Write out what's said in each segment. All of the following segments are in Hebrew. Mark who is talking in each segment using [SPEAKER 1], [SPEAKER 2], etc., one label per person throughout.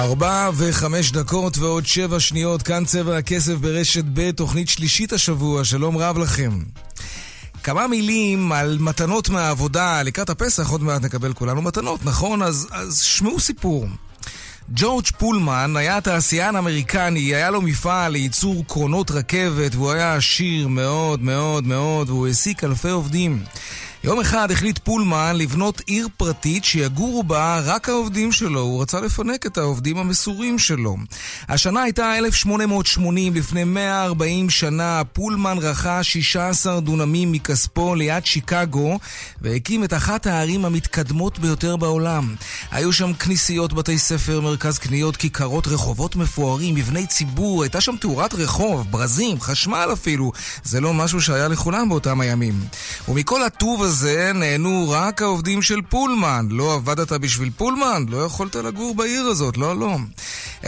[SPEAKER 1] ארבע וחמש דקות ועוד שבע שניות, כאן צבע הכסף ברשת ב', תוכנית שלישית השבוע, שלום רב לכם. כמה מילים על מתנות מהעבודה, לקראת הפסח עוד מעט נקבל כולנו מתנות, נכון? אז, אז שמעו סיפור. ג'ורג' פולמן היה תעשיין אמריקני, היה לו מפעל לייצור קרונות רכבת והוא היה עשיר מאוד מאוד מאוד והוא העסיק אלפי עובדים. יום אחד החליט פולמן לבנות עיר פרטית שיגורו בה רק העובדים שלו. הוא רצה לפנק את העובדים המסורים שלו. השנה הייתה 1880, לפני 140 שנה. פולמן רכש 16 דונמים מכספו ליד שיקגו והקים את אחת הערים המתקדמות ביותר בעולם. היו שם כנסיות, בתי ספר, מרכז קניות, כיכרות, רחובות מפוארים, מבני ציבור, הייתה שם תאורת רחוב, ברזים, חשמל אפילו. זה לא משהו שהיה לכולם באותם הימים. ומכל הטוב הזה נהנו רק העובדים של פולמן. לא עבדת בשביל פולמן? לא יכולת לגור בעיר הזאת, לא, לא.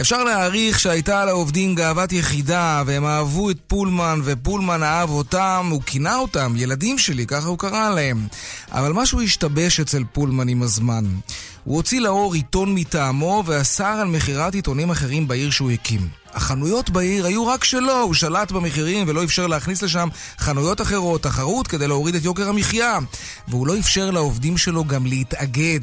[SPEAKER 1] אפשר להעריך שהייתה לעובדים גאוות יחידה, והם אהבו את פולמן, ופולמן אהב אותם, הוא כינה אותם, ילדים שלי, ככה הוא קרא להם. אבל משהו השתבש אצל פולמן עם הזמן. הוא הוציא לאור עיתון מטעמו ואסר על מכירת עיתונים אחרים בעיר שהוא הקים. החנויות בעיר היו רק שלו, הוא שלט במחירים ולא אפשר להכניס לשם חנויות אחרות, תחרות כדי להוריד את יוקר המחיה. והוא לא אפשר לעובדים שלו גם להתאגד.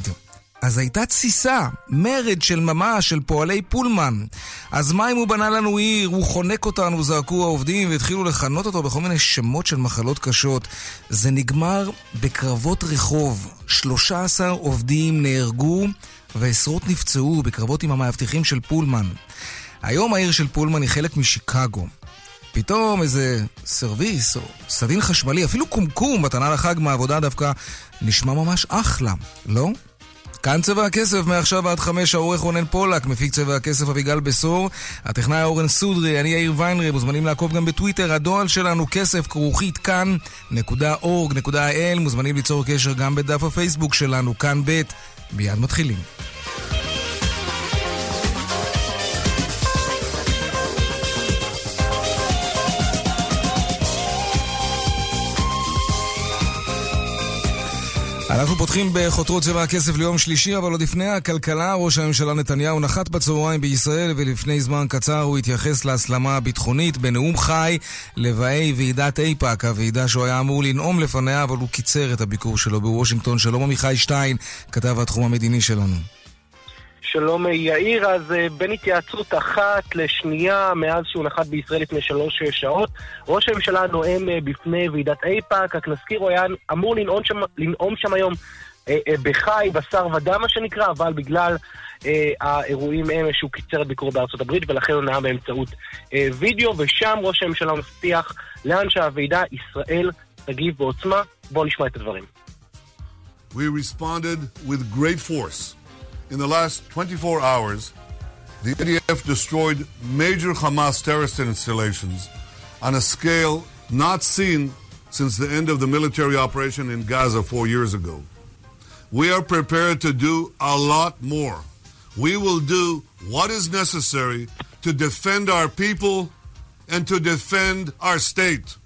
[SPEAKER 1] אז הייתה תסיסה, מרד של ממש, של פועלי פולמן. אז מה אם הוא בנה לנו עיר, הוא חונק אותנו, זעקו העובדים, והתחילו לכנות אותו בכל מיני שמות של מחלות קשות. זה נגמר בקרבות רחוב. 13 עובדים נהרגו ועשרות נפצעו בקרבות עם המאבטחים של פולמן. היום העיר של פולמן היא חלק משיקגו. פתאום איזה סרוויס או סדין חשמלי, אפילו קומקום, מתנה לחג מהעבודה דווקא נשמע ממש אחלה, לא? כאן צבע הכסף, מעכשיו עד חמש, העורך רונן פולק, מפיק צבע הכסף אביגל בשור, הטכנאי אורן סודרי, אני יאיר ויינרי, מוזמנים לעקוב גם בטוויטר, הדואל שלנו כסף כרוכית כאן.org.il, מוזמנים ליצור קשר גם בדף הפייסבוק שלנו, כאן ב', מיד מתחילים. אנחנו פותחים בחותרות צבע הכסף ליום שלישי, אבל עוד לפני הכלכלה, ראש הממשלה נתניהו נחת בצהריים בישראל, ולפני זמן קצר הוא התייחס להסלמה הביטחונית בנאום חי לבאי ועידת איפא"ק, הוועידה שהוא היה אמור לנאום לפניה, אבל הוא קיצר את הביקור שלו בוושינגטון. שלום עמיחי שטיין, כתב התחום המדיני שלנו.
[SPEAKER 2] שלום יאיר, אז אה, בין התייעצות אחת לשנייה מאז שהוא נחת בישראל לפני שלוש אה, שעות, ראש הממשלה נואם אה, בפני ועידת אייפאק, רק נזכיר, הוא היה אמור לנאום שם, לנאום שם היום בחי, בשר ודם מה שנקרא, אבל בגלל האירועים אמש שהוא קיצר את ביקורו בארצות הברית ולכן הוא נאם באמצעות וידאו, ושם ראש הממשלה מבטיח לאן שהוועידה ישראל תגיב בעוצמה. בואו נשמע את הדברים.
[SPEAKER 3] We responded with great force. In the last 24 hours, the IDF destroyed major Hamas terrorist installations on a scale not seen since the end of the military operation in Gaza four years ago. We are prepared to do a lot more. We will do what is necessary to defend our people and to defend our state.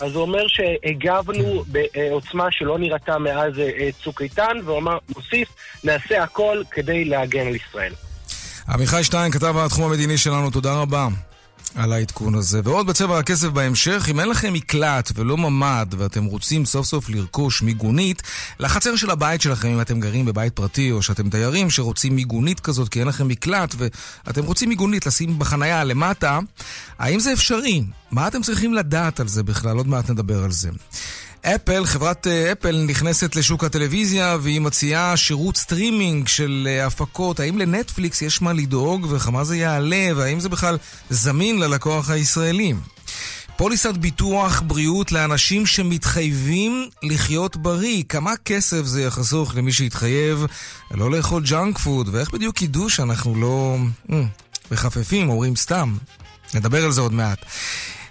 [SPEAKER 2] אז הוא אומר שהגבנו בעוצמה שלא נראתה מאז צוק איתן, והוא אמר, מוסיף, נעשה הכל כדי להגן על ישראל.
[SPEAKER 1] עמיחי שטיין, כתב התחום המדיני שלנו, תודה רבה. על העדכון הזה. ועוד בצבע הכסף בהמשך, אם אין לכם מקלט ולא ממ"ד ואתם רוצים סוף סוף לרכוש מיגונית לחצר של הבית שלכם, אם אתם גרים בבית פרטי או שאתם תיירים שרוצים מיגונית כזאת כי אין לכם מקלט ואתם רוצים מיגונית לשים בחנייה למטה, האם זה אפשרי? מה אתם צריכים לדעת על זה בכלל? עוד מעט נדבר על זה. אפל, חברת אה, אפל נכנסת לשוק הטלוויזיה והיא מציעה שירות סטרימינג של אה, הפקות. האם לנטפליקס יש מה לדאוג וכמה זה יעלה והאם זה בכלל זמין ללקוח הישראלי? פוליסת ביטוח בריאות לאנשים שמתחייבים לחיות בריא. כמה כסף זה יחסוך למי שיתחייב לא לאכול ג'אנק פוד, ואיך בדיוק ידעו שאנחנו לא אממ, מחפפים, אומרים סתם. נדבר על זה עוד מעט.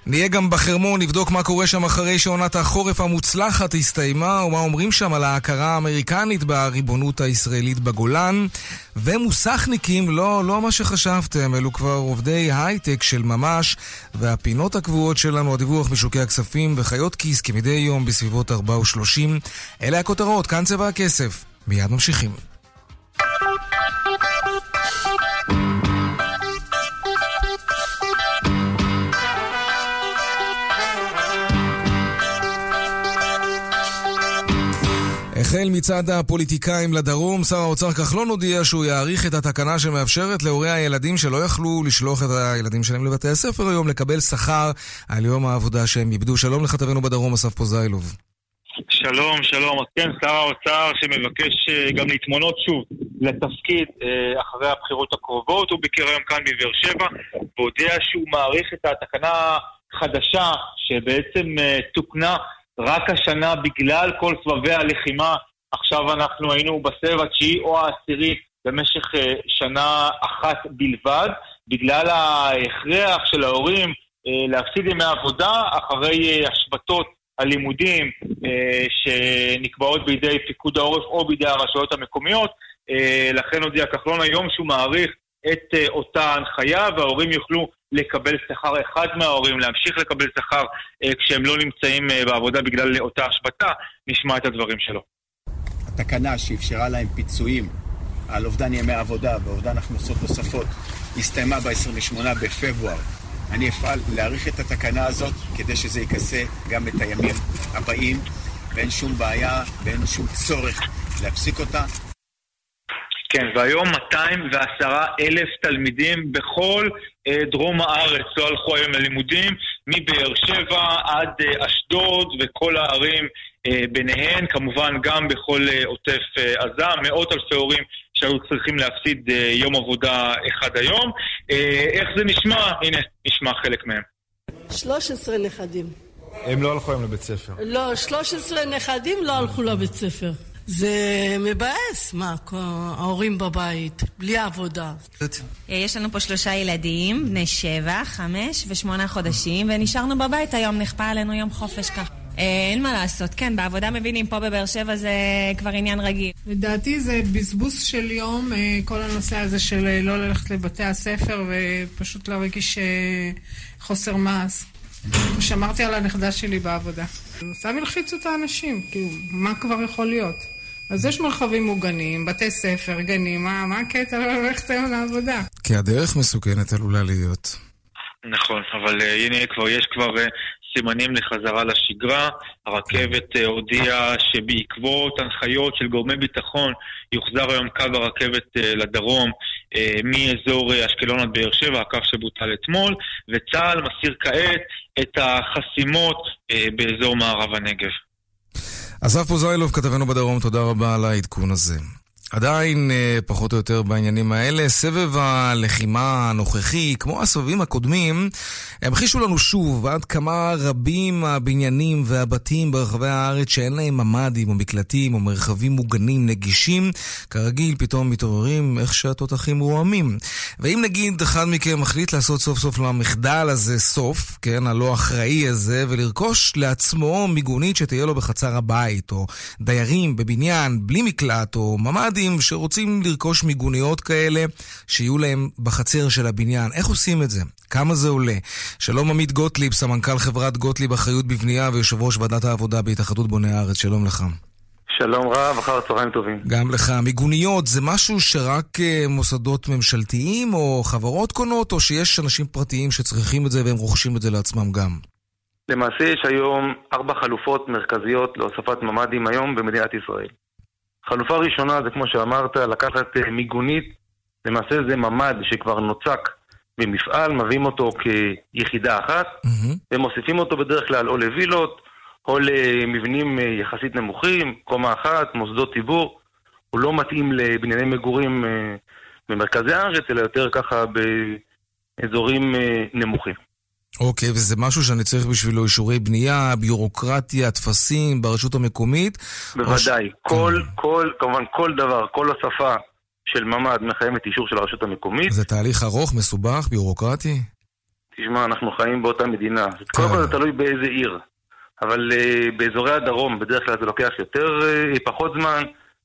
[SPEAKER 1] נהיה גם בחרמון, נבדוק מה קורה שם אחרי שעונת החורף המוצלחת הסתיימה, ומה אומרים שם על ההכרה האמריקנית בריבונות הישראלית בגולן. ומוסכניקים, לא, לא מה שחשבתם, אלו כבר עובדי הייטק של ממש, והפינות הקבועות שלנו, הדיווח משוקי הכספים וחיות כיס כמדי יום בסביבות 4 ו-30. אלה הכותרות, כאן צבע הכסף. מיד ממשיכים. החל מצד הפוליטיקאים לדרום, שר האוצר כחלון הודיע שהוא יאריך את התקנה שמאפשרת להורי הילדים שלא יכלו לשלוח את הילדים שלהם לבתי הספר היום לקבל שכר על יום העבודה שהם איבדו. שלום לכתבנו בדרום, אסף פוזיילוב.
[SPEAKER 4] שלום, שלום. אז כן, שר האוצר שמבקש אה, גם להתמנות שוב לתפקיד אה, אחרי הבחירות הקרובות, הוא ביקר היום כאן בבאר שבע, והודיע שהוא מעריך את התקנה החדשה שבעצם אה, תוקנה רק השנה בגלל כל סבבי הלחימה. עכשיו אנחנו היינו בסבב התשיעי או העשירי במשך שנה אחת בלבד, בגלל ההכרח של ההורים להפסיד ימי עבודה אחרי השבתות הלימודים אה, שנקבעות בידי פיקוד העורף או בידי הרשויות המקומיות. אה, לכן הודיע כחלון היום שהוא מעריך את אה, אותה הנחיה וההורים יוכלו לקבל שכר, אחד מההורים להמשיך לקבל שכר כשהם לא נמצאים בעבודה בגלל אותה השבתה. נשמע את הדברים שלו.
[SPEAKER 5] התקנה שאפשרה להם פיצויים על אובדן ימי עבודה ואובדן הכנסות נוספות הסתיימה ב-28 בפברואר אני אפעל להאריך את התקנה הזאת כדי שזה יכסה גם את הימים הבאים, ואין שום בעיה ואין שום צורך להפסיק אותה.
[SPEAKER 4] כן, והיום 210 אלף תלמידים בכל אה, דרום הארץ לא הלכו היום ללימודים, מבאר שבע עד אה, אשדוד וכל הערים אה, ביניהן, כמובן גם בכל אה, עוטף אה, עזה, מאות אלפי הורים שהיו צריכים להפסיד אה, יום עבודה אחד היום. אה, איך זה נשמע? הנה, נשמע חלק מהם.
[SPEAKER 6] 13 נכדים.
[SPEAKER 1] הם לא הלכו היום לבית ספר.
[SPEAKER 6] לא, 13 נכדים לא הלכו לבית ספר. זה מבאס, מה, ההורים בבית, בלי עבודה.
[SPEAKER 7] אה, יש לנו פה שלושה ילדים, בני שבע, חמש ושמונה חודשים, ונשארנו בבית היום, נכפה עלינו יום חופש ככה. אה, אין מה לעשות, כן, בעבודה מבינים, פה בבאר שבע זה כבר עניין רגיל.
[SPEAKER 8] לדעתי זה בזבוז של יום, אה, כל הנושא הזה של לא ללכת לבתי הספר ופשוט להרגיש חוסר מעש. שמרתי על הנכדה שלי בעבודה. סתם הלחיצו את האנשים, כאילו, מה כבר יכול להיות? אז יש מרחבים מוגנים, בתי ספר, גנים, מה, מה הקטע לא ללכת היום לעבודה?
[SPEAKER 1] כי הדרך מסוכנת עלולה להיות.
[SPEAKER 4] נכון, אבל uh, הנה כבר יש כבר uh, סימנים לחזרה לשגרה. הרכבת uh, הודיעה שבעקבות הנחיות של גורמי ביטחון יוחזר היום קו הרכבת uh, לדרום uh, מאזור uh, אשקלון עד באר שבע, הקו שבוטל אתמול, וצה"ל מסיר כעת את החסימות uh, באזור מערב הנגב.
[SPEAKER 1] אסף פוזיילוב, כתבנו בדרום, תודה רבה על העדכון הזה. עדיין אה, פחות או יותר בעניינים האלה. סבב הלחימה הנוכחי, כמו הסבבים הקודמים, המחישו לנו שוב עד כמה רבים הבניינים והבתים ברחבי הארץ שאין להם ממ"דים או מקלטים או מרחבים מוגנים נגישים, כרגיל פתאום מתעוררים איך שהתותחים רועמים. ואם נגיד אחד מכם מחליט לעשות סוף סוף למחדל הזה סוף, כן, הלא אחראי הזה, ולרכוש לעצמו מיגונית שתהיה לו בחצר הבית, או דיירים בבניין בלי מקלט או ממ"דים, סטודנטים שרוצים לרכוש מיגוניות כאלה, שיהיו להם בחצר של הבניין. איך עושים את זה? כמה זה עולה? שלום עמית גוטליב, סמנכ"ל חברת גוטליב אחריות בבנייה ויושב ראש ועדת העבודה בהתאחדות בוני הארץ. שלום לך.
[SPEAKER 9] שלום רב, אחר צהריים טובים.
[SPEAKER 1] גם לך. מיגוניות זה משהו שרק אה, מוסדות ממשלתיים או חברות קונות, או שיש אנשים פרטיים שצריכים את זה והם רוכשים את זה לעצמם גם?
[SPEAKER 9] למעשה יש היום ארבע חלופות מרכזיות להוספת ממ"דים היום במדינת ישראל. חלופה ראשונה זה כמו שאמרת, לקחת אה, מיגונית, למעשה זה ממ"ד שכבר נוצק במפעל, מביאים אותו כיחידה אחת, mm-hmm. ומוסיפים אותו בדרך כלל או לווילות, או למבנים אה, יחסית נמוכים, קומה אחת, מוסדות ציבור. הוא לא מתאים לבנייני מגורים אה, במרכזי הארץ, אלא יותר ככה באזורים נמוכים.
[SPEAKER 1] אוקיי, okay, וזה משהו שאני צריך בשבילו אישורי בנייה, ביורוקרטיה, טפסים ברשות המקומית?
[SPEAKER 9] בוודאי. או... כל, כן. כל, כמובן כל דבר, כל השפה של ממ"ד מחייבת אישור של הרשות המקומית.
[SPEAKER 1] זה תהליך ארוך, מסובך, ביורוקרטי?
[SPEAKER 9] תשמע, אנחנו חיים באותה מדינה. כן. קודם כל זה תלוי באיזה עיר. אבל uh, באזורי הדרום בדרך כלל זה לוקח יותר, uh, פחות זמן,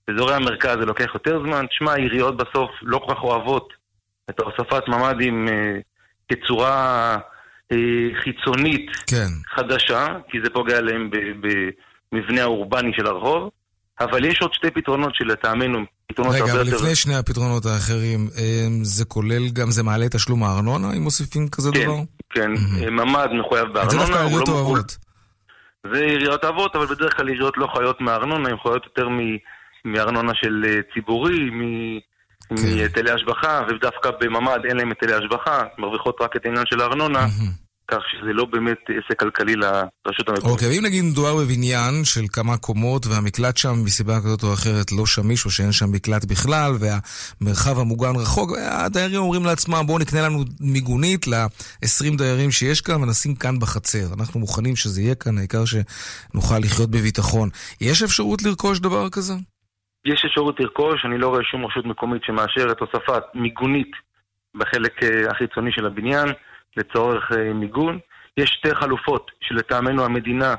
[SPEAKER 9] באזורי המרכז זה לוקח יותר זמן. תשמע, העיריות בסוף לא כל כך אוהבות את הוספת ממ"דים uh, כצורה... אה, חיצונית כן. חדשה, כי זה פוגע להם במבנה האורבני של הרחוב, אבל יש עוד שתי פתרונות שלטעמנו פתרונות
[SPEAKER 1] רגע, הרבה יותר... רגע, אבל לפני שני הפתרונות האחרים, זה כולל גם, זה מעלה תשלום הארנונה, אם מוסיפים כזה
[SPEAKER 9] כן,
[SPEAKER 1] דבר?
[SPEAKER 9] כן, mm-hmm. ממ"ד מחויב בארנונה.
[SPEAKER 1] זה דווקא לא אוהבות.
[SPEAKER 9] זה עיריות אבות, אבל בדרך כלל עיריות לא חיות מארנונה, הן חיות יותר מארנונה של אה, ציבורי, כן. מהיטלי השבחה, ודווקא בממ"ד אין להם היטלי השבחה, מרוויחות רק את העניין של הארנונה. כך שזה לא באמת עסק כלכלי לרשות המקומית.
[SPEAKER 1] אוקיי, ואם נגיד מדובר בבניין של כמה קומות והמקלט שם מסיבה כזאת או אחרת לא שמיש או שאין שם מקלט בכלל והמרחב המוגן רחוק, הדיירים אומרים לעצמם בואו נקנה לנו מיגונית ל-20 דיירים שיש כאן ונשים כאן בחצר. אנחנו מוכנים שזה יהיה כאן, העיקר שנוכל לחיות בביטחון. יש אפשרות לרכוש דבר כזה?
[SPEAKER 9] יש אפשרות לרכוש, אני לא רואה שום רשות מקומית שמאשרת הוספת מיגונית בחלק אה, החיצוני של הבניין. לצורך אה, מיגון. יש שתי חלופות שלטעמנו המדינה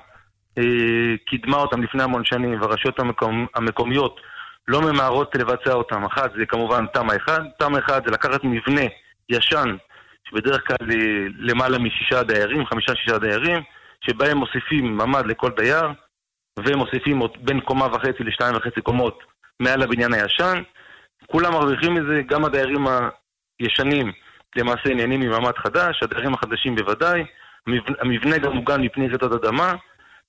[SPEAKER 9] אה, קידמה אותן לפני המון שנים והרשויות המקומ... המקומיות לא ממהרות לבצע אותן. אחת זה כמובן תמ"א 1, תמ"א 1 זה לקחת מבנה ישן, שבדרך כלל למעלה משישה דיירים, חמישה-שישה דיירים, שבהם מוסיפים ממ"ד לכל דייר, ומוסיפים בין קומה וחצי לשתיים וחצי קומות מעל הבניין הישן. כולם מרוויחים מזה, גם הדיירים הישנים למעשה נהנים ממעמד חדש, הדיירים החדשים בוודאי, המבנה גם מוגן מפני רעידת אדמה,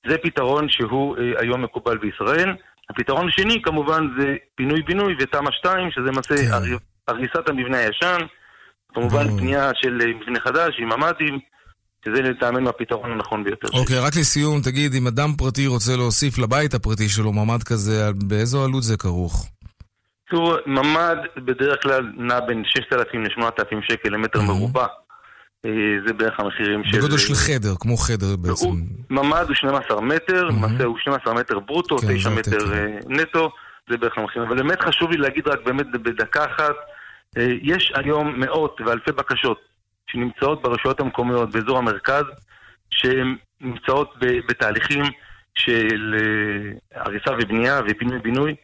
[SPEAKER 9] זה פתרון שהוא אה, היום מקובל בישראל. הפתרון השני כמובן זה פינוי-בינוי ותמ"א 2, שזה למעשה כן. הריסת המבנה הישן, כמובן בנייה של אה, מבנה חדש עם ממ"דים. שזה לטעמנו הפתרון הנכון ביותר.
[SPEAKER 1] אוקיי, okay, רק לסיום, תגיד, אם אדם פרטי רוצה להוסיף לבית הפרטי שלו ממ"ד כזה, באיזו עלות זה כרוך?
[SPEAKER 9] תראו, ממ"ד בדרך כלל נע בין 6,000 ל-8,000 שקל למטר מרובע. אה, זה בערך המחירים
[SPEAKER 1] של... בגודל של חדר, כמו חדר בעצם.
[SPEAKER 9] ממ"ד הוא 12 מטר, למעשה הוא 12 מטר ברוטו, 9 כן, מטר אה, נטו, זה בערך המחירים. אבל באמת חשוב לי להגיד רק באמת בדקה אחת, אה, יש היום מאות ואלפי בקשות שנמצאות ברשויות המקומיות באזור המרכז, שהן נמצאות בתהליכים של הריסה ובנייה ופינוי-בינוי.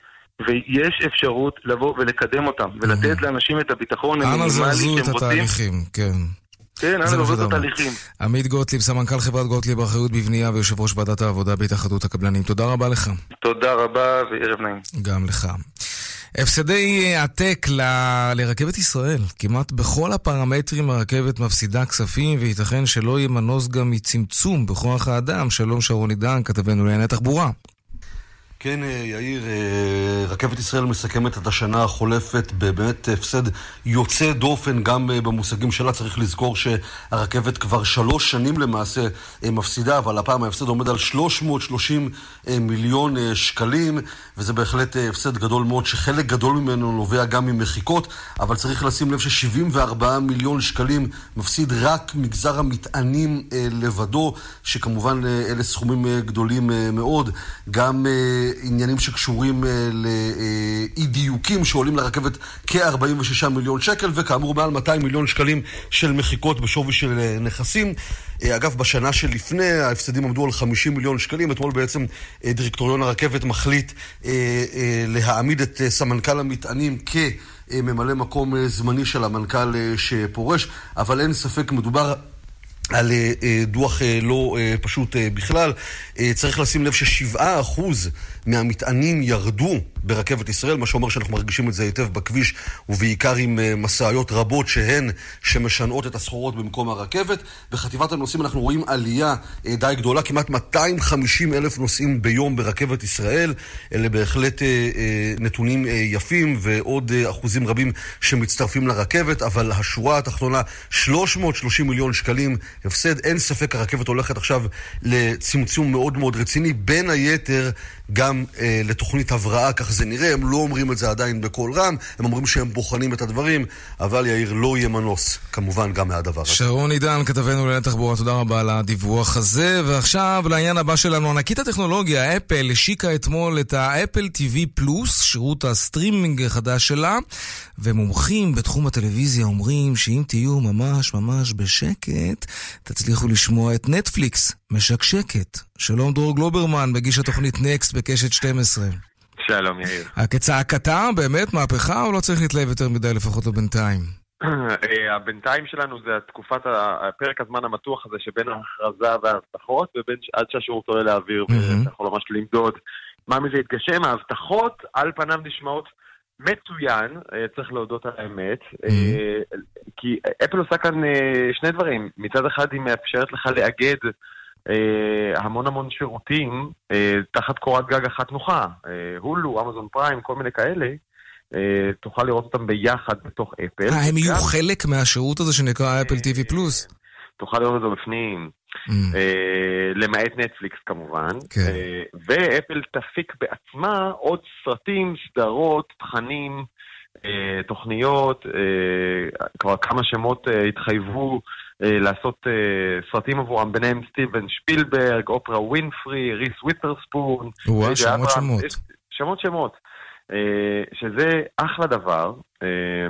[SPEAKER 9] ויש אפשרות לבוא ולקדם אותם, ולתת לאנשים את הביטחון
[SPEAKER 1] המינימלי שהם רוצים. אנא זרזו את התהליכים, כן.
[SPEAKER 9] כן, אנא זרזו את התהליכים.
[SPEAKER 1] עמית גוטליב, סמנכ"ל חברת גוטליב באחריות בבנייה ויושב ראש ועדת העבודה בהתאחדות הקבלנים. תודה רבה לך.
[SPEAKER 9] תודה רבה וערב נעים.
[SPEAKER 1] גם לך. הפסדי עתק ל... לרכבת ישראל. כמעט בכל הפרמטרים הרכבת מפסידה כספים, וייתכן שלא יהיה מנוס גם מצמצום בכוח האדם. שלום שרון עידן, כתבנו לענייני תחבורה.
[SPEAKER 10] כן, אה, יאיר, אה, רכבת ישראל מסכמת את השנה החולפת בבאמת הפסד יוצא דופן גם אה, במושגים שלה. צריך לזכור שהרכבת כבר שלוש שנים למעשה מפסידה, אבל הפעם ההפסד עומד על 330 מיליון שקלים, וזה בהחלט הפסד גדול מאוד, שחלק גדול ממנו נובע גם ממחיקות, אבל צריך לשים לב ש-74 מיליון שקלים מפסיד רק מגזר המטענים לבדו, שכמובן אלה סכומים גדולים מאוד. גם... עניינים שקשורים אה, לאי דיוקים שעולים לרכבת כ-46 מיליון שקל, וכאמור מעל 200 מיליון שקלים של מחיקות בשווי של אה, נכסים. אה, אגב, בשנה שלפני ההפסדים עמדו על 50 מיליון שקלים. אתמול בעצם דירקטוריון הרכבת מחליט להעמיד את סמנכ"ל המטענים כממלא מקום זמני של המנכ"ל שפורש, אבל אין ספק, מדובר על אה, אה, דוח אה, לא פשוט בכלל. צריך לשים לב ששבעה אחוז מהמטענים ירדו ברכבת ישראל, מה שאומר שאנחנו מרגישים את זה היטב בכביש, ובעיקר עם משאיות רבות שהן שמשנעות את הסחורות במקום הרכבת. בחטיבת הנוסעים אנחנו רואים עלייה די גדולה, כמעט 250 אלף נוסעים ביום ברכבת ישראל. אלה בהחלט נתונים יפים ועוד אחוזים רבים שמצטרפים לרכבת, אבל השורה התחתונה, 330 מיליון שקלים הפסד. אין ספק, הרכבת הולכת עכשיו לצמצום מאוד מאוד רציני, בין היתר גם אה, לתוכנית הבראה, כך זה נראה. הם לא אומרים את זה עדיין בקול רם, הם אומרים שהם בוחנים את הדברים, אבל יאיר, לא יהיה מנוס, כמובן, גם מהדבר הזה.
[SPEAKER 1] שרון עידן, כתבנו לענייני תחבורה, תודה רבה על הדיווח הזה. ועכשיו לעניין הבא שלנו, ענקית הטכנולוגיה, אפל, השיקה אתמול את האפל TV plus, שירות הסטרימינג החדש שלה, ומומחים בתחום הטלוויזיה אומרים שאם תהיו ממש ממש בשקט, תצליחו לשמוע את נטפליקס משקשקת. שלום דרור גלוברמן, מגיש התוכנית נקסט בקשת 12.
[SPEAKER 11] שלום יאיר.
[SPEAKER 1] כצעקתה, באמת מהפכה, או לא צריך להתלהב יותר מדי, לפחות לא בינתיים?
[SPEAKER 11] אה, הבינתיים שלנו זה תקופת פרק הזמן המתוח הזה שבין ההכרזה וההבטחות, ובין עד שהשירות עולה לאוויר, ואתה יכול ממש למדוד מה מזה יתגשם. ההבטחות על פניו נשמעות מצוין, אה, צריך להודות על האמת, אה, כי אפל עושה כאן שני דברים. מצד אחד היא מאפשרת לך לאגד המון המון שירותים אה, תחת קורת גג אחת נוחה. אה, הולו, אמזון פריים, כל מיני כאלה. אה, תוכל לראות אותם ביחד בתוך אפל.
[SPEAKER 1] אה, הם יהיו חלק מהשירות הזה שנקרא אפל TV פלוס?
[SPEAKER 11] תוכל לראות זה בפנים,
[SPEAKER 1] Mm.
[SPEAKER 11] אה, למעט נטפליקס כמובן,
[SPEAKER 1] כן.
[SPEAKER 11] אה, ואפל תפיק בעצמה עוד סרטים, סדרות, תכנים, אה, תוכניות, אה, כבר כמה שמות אה, התחייבו אה, לעשות אה, סרטים עבורם, ביניהם סטיבן שפילברג, אופרה ווינפרי, ריס וויטרספון,
[SPEAKER 1] וואו,
[SPEAKER 11] ג'יי
[SPEAKER 1] שמות שמות.
[SPEAKER 11] שמות שמות, אה, שזה אחלה דבר. אה,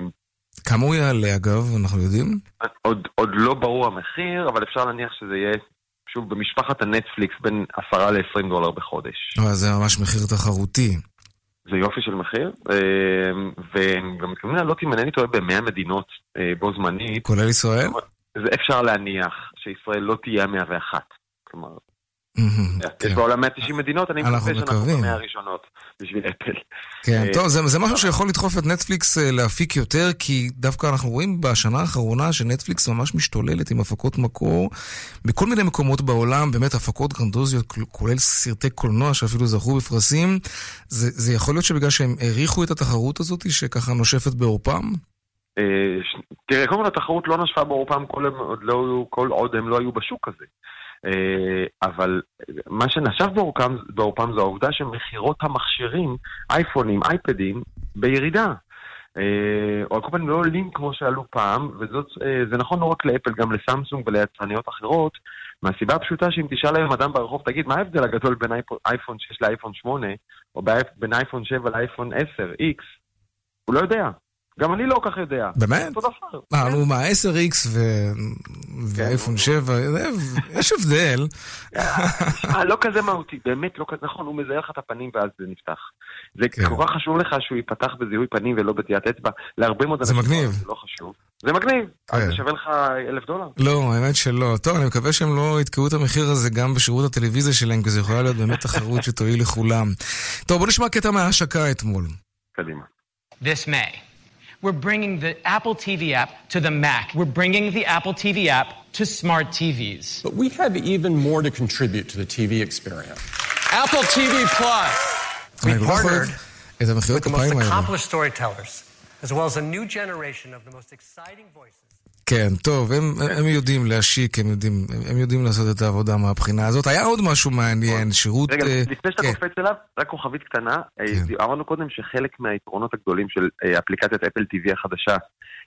[SPEAKER 1] כמה הוא יעלה אגב, אנחנו יודעים?
[SPEAKER 11] עוד, עוד לא ברור המחיר, אבל אפשר להניח שזה יהיה, שוב, במשפחת הנטפליקס בין 10 ל-20 דולר בחודש.
[SPEAKER 1] אה, זה ממש מחיר תחרותי.
[SPEAKER 11] זה יופי של מחיר, אה, והם גם מתכוונים לעלות, אם אינני טועה, ב-100 מדינות אה, בו זמנית.
[SPEAKER 1] כולל ישראל?
[SPEAKER 11] זה אפשר להניח שישראל לא תהיה המאה ואחת. כלומר, יש
[SPEAKER 1] כן.
[SPEAKER 11] בעולם 190 מדינות, אני מקווה שאנחנו. במאה הראשונות בשביל אפל.
[SPEAKER 1] כן,
[SPEAKER 11] אה,
[SPEAKER 1] טוב, זה, זה משהו שיכול לדחוף את נטפליקס אה, להפיק יותר, כי דווקא אנחנו רואים בשנה האחרונה שנטפליקס ממש משתוללת עם הפקות מקור בכל מיני מקומות בעולם, באמת הפקות גרנדוזיות, כולל סרטי קולנוע שאפילו זכו בפרסים. זה, זה יכול להיות שבגלל שהם העריכו את התחרות הזאת, שככה נושפת בעורפם?
[SPEAKER 11] אה, תראה, קודם כל התחרות לא נשפה בעורפם כל, הם לא, כל עוד הם לא היו בשוק הזה. אה, אבל מה שנשף בעורפם, בעורפם זו העובדה שמכירות המכשירים, אייפונים, אייפדים, בירידה. אה, או על כל פנים לא עולים כמו שעלו פעם, וזה נכון לא רק לאפל, גם לסמסונג וליצרניות אחרות, מהסיבה הפשוטה שאם תשאל היום אדם ברחוב, תגיד, מה ההבדל הגדול בין אייפון, אייפון 6 לאייפון 8, או בין אייפון 7 לאייפון 10, X? הוא לא יודע. גם אני לא כל כך יודע.
[SPEAKER 1] באמת?
[SPEAKER 11] אותו דבר.
[SPEAKER 1] אה, נו, מה, 10X ו- ואייפון 7, זה- יש הבדל.
[SPEAKER 11] אה, לא כזה מהותי, באמת לא כזה, נכון, הוא מזהה לך את הפנים ואז זה נפתח. זה
[SPEAKER 1] כן.
[SPEAKER 11] כל כך חשוב לך שהוא ייפתח בזיהוי פנים ולא בטביעת אצבע. להרבה מאוד
[SPEAKER 1] זה
[SPEAKER 11] אנשים
[SPEAKER 1] מגניב.
[SPEAKER 11] זה לא חשוב. זה מגניב, אז
[SPEAKER 1] כן.
[SPEAKER 11] זה שווה לך אלף דולר.
[SPEAKER 1] לא, האמת שלא. טוב, אני מקווה שהם לא יתקעו את המחיר הזה גם בשירות הטלוויזיה שלהם, כי זו יכולה להיות באמת תחרות שתועיל לכולם. טוב, בוא נשמע קטע מההשקה אתמול.
[SPEAKER 11] קדימה.
[SPEAKER 12] this May. We're bringing the Apple TV app to the Mac. We're bringing the Apple TV app to smart TVs.
[SPEAKER 13] But we have even more to contribute to the TV experience. Apple TV Plus.
[SPEAKER 1] We partnered
[SPEAKER 14] with the most accomplished storytellers, as well as a new generation of the most exciting voices.
[SPEAKER 1] כן, טוב, הם, הם יודעים להשיק, הם יודעים, הם יודעים לעשות את העבודה מהבחינה הזאת. היה עוד משהו מעניין, שירות...
[SPEAKER 11] רגע,
[SPEAKER 1] אה,
[SPEAKER 11] לפני שאתה
[SPEAKER 1] כן.
[SPEAKER 11] קופץ אליו, רק כוכבית קטנה. אה, אמרנו קודם שחלק מהיתרונות הגדולים של אה, אפליקציית אפל TV החדשה,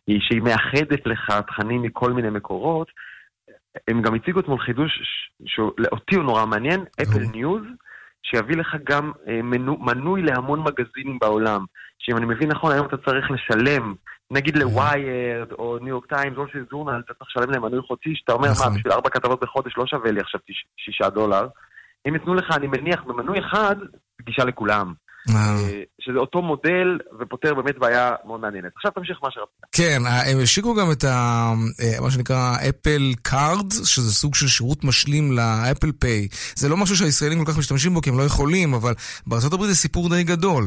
[SPEAKER 11] היא שהיא מאחדת לך תכנים מכל מיני מקורות. הם גם הציגו אתמול חידוש שאותי הוא נורא מעניין, אפל ניוז, שיביא לך גם מנו, מנוי להמון מגזינים בעולם. שאם אני מבין נכון, היום אתה צריך לשלם, נגיד לוויירד או ניו יורק טיימס או של זורנל, אתה צריך לשלם להם מנוי חודשי, שאתה אומר,
[SPEAKER 1] נכון.
[SPEAKER 11] מה, בשביל ארבע כתבות בחודש לא שווה לי עכשיו שישה דולר. הם ייתנו לך, אני מניח, במנוי אחד, גישה לכולם.
[SPEAKER 1] אה,
[SPEAKER 11] שזה אותו מודל ופותר באמת בעיה מאוד מעניינת. עכשיו תמשיך מה שרצית.
[SPEAKER 1] כן, אה, הם השיקו גם את ה, אה, מה שנקרא אפל קארד, שזה סוג של שירות משלים לאפל פיי. זה לא משהו שהישראלים כל כך משתמשים בו כי הם לא יכולים, אבל בארה"ב זה סיפור די גדול.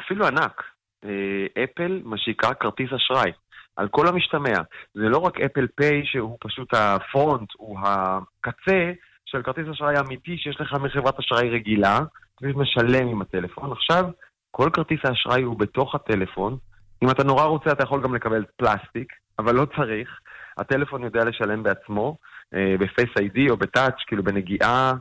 [SPEAKER 11] אפילו ענק. אה, אפל משיקה כרטיס אשראי. על כל המשתמע. זה לא רק Apple Pay שהוא פשוט ה front, הוא הקצה של כרטיס אשראי אמיתי שיש לך מחברת אשראי רגילה, אתה משלם עם הטלפון. עכשיו, כל כרטיס האשראי הוא בתוך הטלפון. אם אתה נורא רוצה, אתה יכול גם לקבל פלסטיק, אבל לא צריך. הטלפון יודע לשלם בעצמו, אה, ב Face ID או ב touch, כאילו בנגיעה.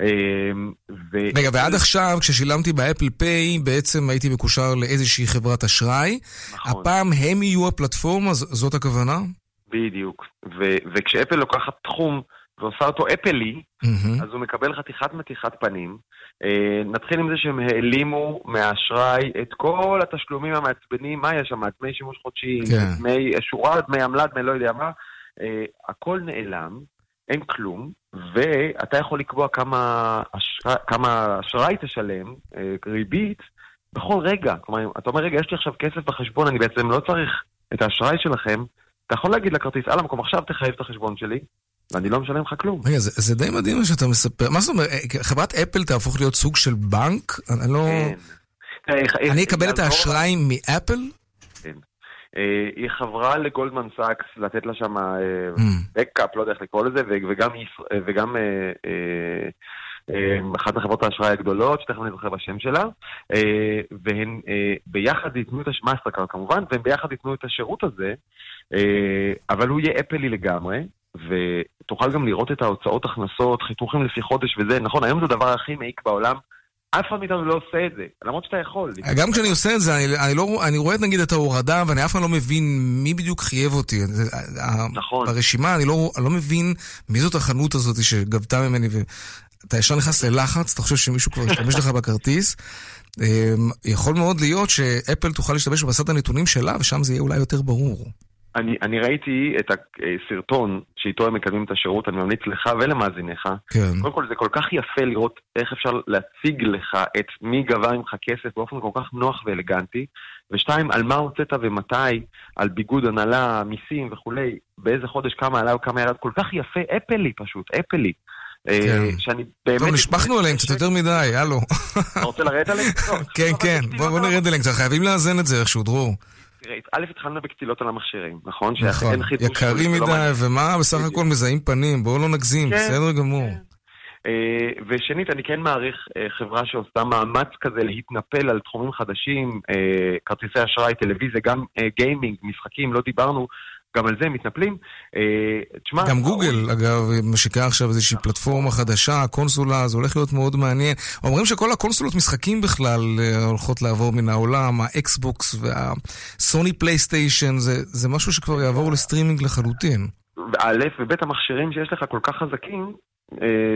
[SPEAKER 11] אה, ו...
[SPEAKER 1] רגע, ועד עכשיו, כששילמתי ב Apple Pay, בעצם הייתי מקושר לאיזושהי חברת אשראי.
[SPEAKER 11] נכון.
[SPEAKER 1] הפעם הם יהיו הפלטפורמה, זאת הכוונה?
[SPEAKER 11] בדיוק. ו- וכשאפל לוקחת תחום ועושה אותו אפלי,
[SPEAKER 1] מהמם.
[SPEAKER 11] אז הוא מקבל חתיכת מתיחת פנים. אה, נתחיל עם זה שהם העלימו מהאשראי את כל התשלומים המעצבנים, מה יש שם? דמי שימוש חודשיים,
[SPEAKER 1] כן.
[SPEAKER 11] דמי שורה, דמי עמלה, דמי לא יודע מה. אה, הכל נעלם, אין כלום, ואתה יכול לקבוע כמה אשראי, כמה אשראי תשלם, אה, ריבית, בכל רגע. כלומר, אתה אומר, רגע, יש לי עכשיו כסף בחשבון, אני בעצם לא צריך את האשראי שלכם. אתה יכול להגיד לכרטיס, על המקום, עכשיו תחייב את החשבון שלי, ואני לא משלם לך כלום.
[SPEAKER 1] רגע, זה, זה די מדהים מה שאתה מספר. מה זאת אומרת, אה, חברת אפל תהפוך להיות סוג של בנק? אני לא...
[SPEAKER 11] כן.
[SPEAKER 1] אני אקבל את האשראי מאפל?
[SPEAKER 11] אה, היא חברה לגולדמן סאקס לתת לה שם backup, לא יודע איך לקרוא לזה, וגם, אה, וגם אה, אה, אה, אחת מחברות האשראי הגדולות, שתכף אני זוכר בשם שלה, אה, והן אה, ביחד ייתנו את הש... מאסטרקארד כמובן, והם ביחד ייתנו את השירות הזה, אה, אבל הוא יהיה אפלי לגמרי. ותוכל גם לראות את ההוצאות הכנסות, חיתוכים לפי חודש וזה, נכון, היום זה הדבר הכי מעיק בעולם, אף אחד מאיתנו לא עושה את זה, למרות שאתה יכול.
[SPEAKER 1] גם כשאני עושה את זה, אני, אני, לא, אני רואה נגיד את ההורדה, ואני אף פעם לא מבין מי בדיוק חייב אותי. זה- ה-
[SPEAKER 11] נכון.
[SPEAKER 1] ברשימה אני לא, אני לא מבין מי זאת החנות הזאת שגבתה ממני, ואתה ישר נכנס ללחץ, אתה חושב שמישהו כבר השתמש לך בכרטיס. אמ, יכול מאוד להיות שאפל תוכל להשתמש במסד הנתונים שלה, ושם זה יהיה אולי יותר ברור.
[SPEAKER 11] אני, אני ראיתי את הסרטון שאיתו הם מקדמים את השירות, אני ממליץ לך ולמאזיניך.
[SPEAKER 1] כן.
[SPEAKER 11] קודם כל זה כל כך יפה לראות איך אפשר להציג לך את מי גבה ממך כסף באופן כל כך נוח ואלגנטי. ושתיים, על מה הוצאת ומתי, על ביגוד, הנהלה, מיסים וכולי, באיזה חודש כמה עלה וכמה ירד, כל כך יפה, אפלי פשוט, אפלי. אה,
[SPEAKER 1] כן.
[SPEAKER 11] שאני באמת...
[SPEAKER 1] טוב, נשפכנו עליהם קצת יותר מדי, הלו.
[SPEAKER 11] אתה רוצה לרדת עליהם? טוב.
[SPEAKER 1] כן, כן, בוא בוא נרד אליהם קצת, חייבים לאזן את זה איכשהו, דרור.
[SPEAKER 11] תראה, א', התחלנו בקטילות על המכשירים, נכון?
[SPEAKER 1] נכון, יקרים
[SPEAKER 11] שלא
[SPEAKER 1] מדי. ומה, בסך הכל מזהים פנים, בואו לא נגזים,
[SPEAKER 11] כן,
[SPEAKER 1] בסדר גמור.
[SPEAKER 11] אה, ושנית, אני כן מעריך אה, חברה שעושה מאמץ כזה להתנפל על תחומים חדשים, אה, כרטיסי אשראי, טלוויזיה, גם gaming, משחקים, לא דיברנו, גם על זה הם מתנפלים. אה, תשמע,
[SPEAKER 1] גם גוגל, אגב, משיקה עכשיו איזושהי פלטפורמה חדשה, קונסולה, זה הולך להיות מאוד מעניין. אומרים שכל הקונסולות משחקים בכלל אה, הולכות לעבור מן העולם, האקסבוקס והסוני פלייסטיישן, זה, זה משהו שכבר יעבור לסטרימינג לחלוטין.
[SPEAKER 11] א', וב', המכשירים שיש לך כל כך חזקים, אה,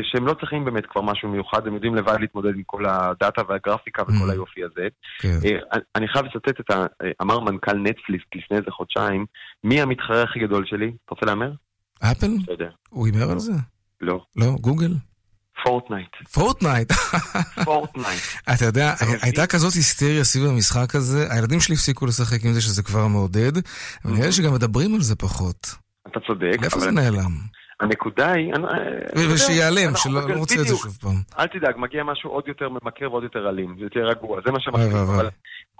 [SPEAKER 11] שהם לא צריכים באמת כבר משהו מיוחד, הם יודעים לבד להתמודד עם כל הדאטה והגרפיקה וכל היופי הזה.
[SPEAKER 1] כן.
[SPEAKER 11] אה, אני- חייב לצטט את ה... אה, אמר מנכ"ל נטפליקס לפני איזה חודשיים, מי המתחרה הכי גדול שלי? אתה רוצה להמר?
[SPEAKER 1] אפל?
[SPEAKER 11] לא יודע.
[SPEAKER 1] הוא הימר על זה?
[SPEAKER 11] לא.
[SPEAKER 1] לא, גוגל?
[SPEAKER 11] פורטנייט.
[SPEAKER 1] פורטנייט.
[SPEAKER 11] פורטנייט.
[SPEAKER 1] אתה יודע, הייתה כזאת היסטריה סביב המשחק הזה, הילדים שלי הפסיקו לשחק עם זה שזה כבר מעודד, אבל נראה לי שגם מדברים על זה פחות.
[SPEAKER 11] אתה צודק.
[SPEAKER 1] לאיפה
[SPEAKER 11] אבל-
[SPEAKER 1] זה נעלם?
[SPEAKER 11] הנקודה היא...
[SPEAKER 1] ושיעלם,
[SPEAKER 11] אנחנו
[SPEAKER 1] שלא לא רוצה את זה. שוב פעם.
[SPEAKER 11] אל תדאג, מגיע משהו עוד יותר ממכר ועוד יותר אלים, זה יותר רגוע, זה מה.
[SPEAKER 1] וואי
[SPEAKER 11] אבל,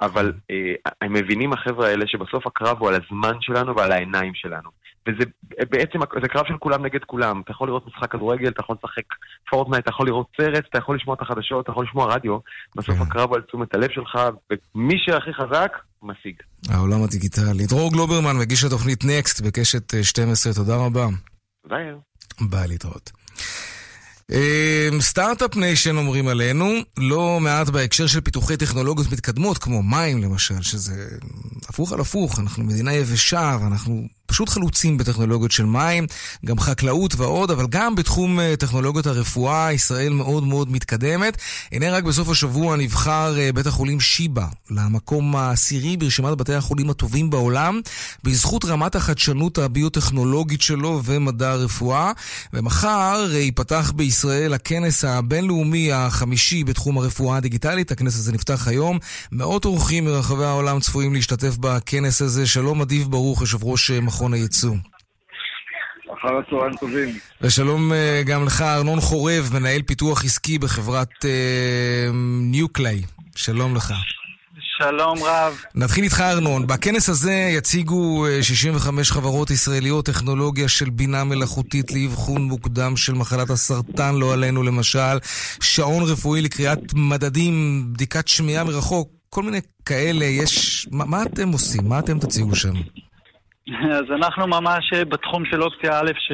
[SPEAKER 11] אבל אה, הם מבינים, החבר'ה האלה, שבסוף הקרב הוא על הזמן שלנו ועל העיניים שלנו. וזה בעצם, זה קרב של כולם נגד כולם. אתה יכול לראות משחק כדורגל, אתה יכול לשחק פורטנייט, אתה יכול לראות סרט, אתה יכול לשמוע את החדשות, אתה יכול לשמוע רדיו. בסוף הקרב הוא על תשומת הלב שלך, ומי שהכי חזק, משיג.
[SPEAKER 1] העולם הדיגיטלי. דרור גלוברמן, מגיש התוכנית נקסט בקשת אה, 12, תודה רבה.
[SPEAKER 11] ביי.
[SPEAKER 1] ביי להתראות. אמ, Start-Up Nation אומרים עלינו, לא מעט בהקשר של פיתוחי טכנולוגיות מתקדמות, כמו מים למשל, שזה הפוך על הפוך, אנחנו מדינה יבשה ואנחנו פשוט חלוצים בטכנולוגיות של מים, גם חקלאות ועוד, אבל גם בתחום אה, טכנולוגיות הרפואה, ישראל מאוד מאוד מתקדמת. הנה רק בסוף השבוע נבחר אה, בית החולים שיבא למקום העשירי ברשימת בתי החולים הטובים בעולם, בזכות רמת החדשנות הביוטכנולוגית שלו ומדע הרפואה. ומחר אה, ייפתח בישראל הכנס הבינלאומי החמישי בתחום הרפואה הדיגיטלית. הכנס הזה נפתח היום. מאות אורחים מרחבי העולם צפויים להשתתף בכנס הזה. שלום אדיב ברוך, יושב ראש מכון הייצוא.
[SPEAKER 15] אחר הצהריים טובים.
[SPEAKER 1] ושלום אה, גם לך, ארנון חורב, מנהל פיתוח עסקי בחברת אה, Nucleai. שלום לך.
[SPEAKER 15] שלום רב.
[SPEAKER 1] נתחיל איתך ארנון. בכנס הזה יציגו אה, 65 חברות ישראליות טכנולוגיה של בינה מלאכותית לאבחון מוקדם של מחלת הסרטן, לא עלינו למשל, שעון רפואי לקריאת מדדים, בדיקת שמיעה מרחוק, כל מיני כאלה. יש... מה, מה אתם עושים? מה אתם תציגו שם?
[SPEAKER 15] אז אנחנו ממש אה, בתחום של אופציה א' ש...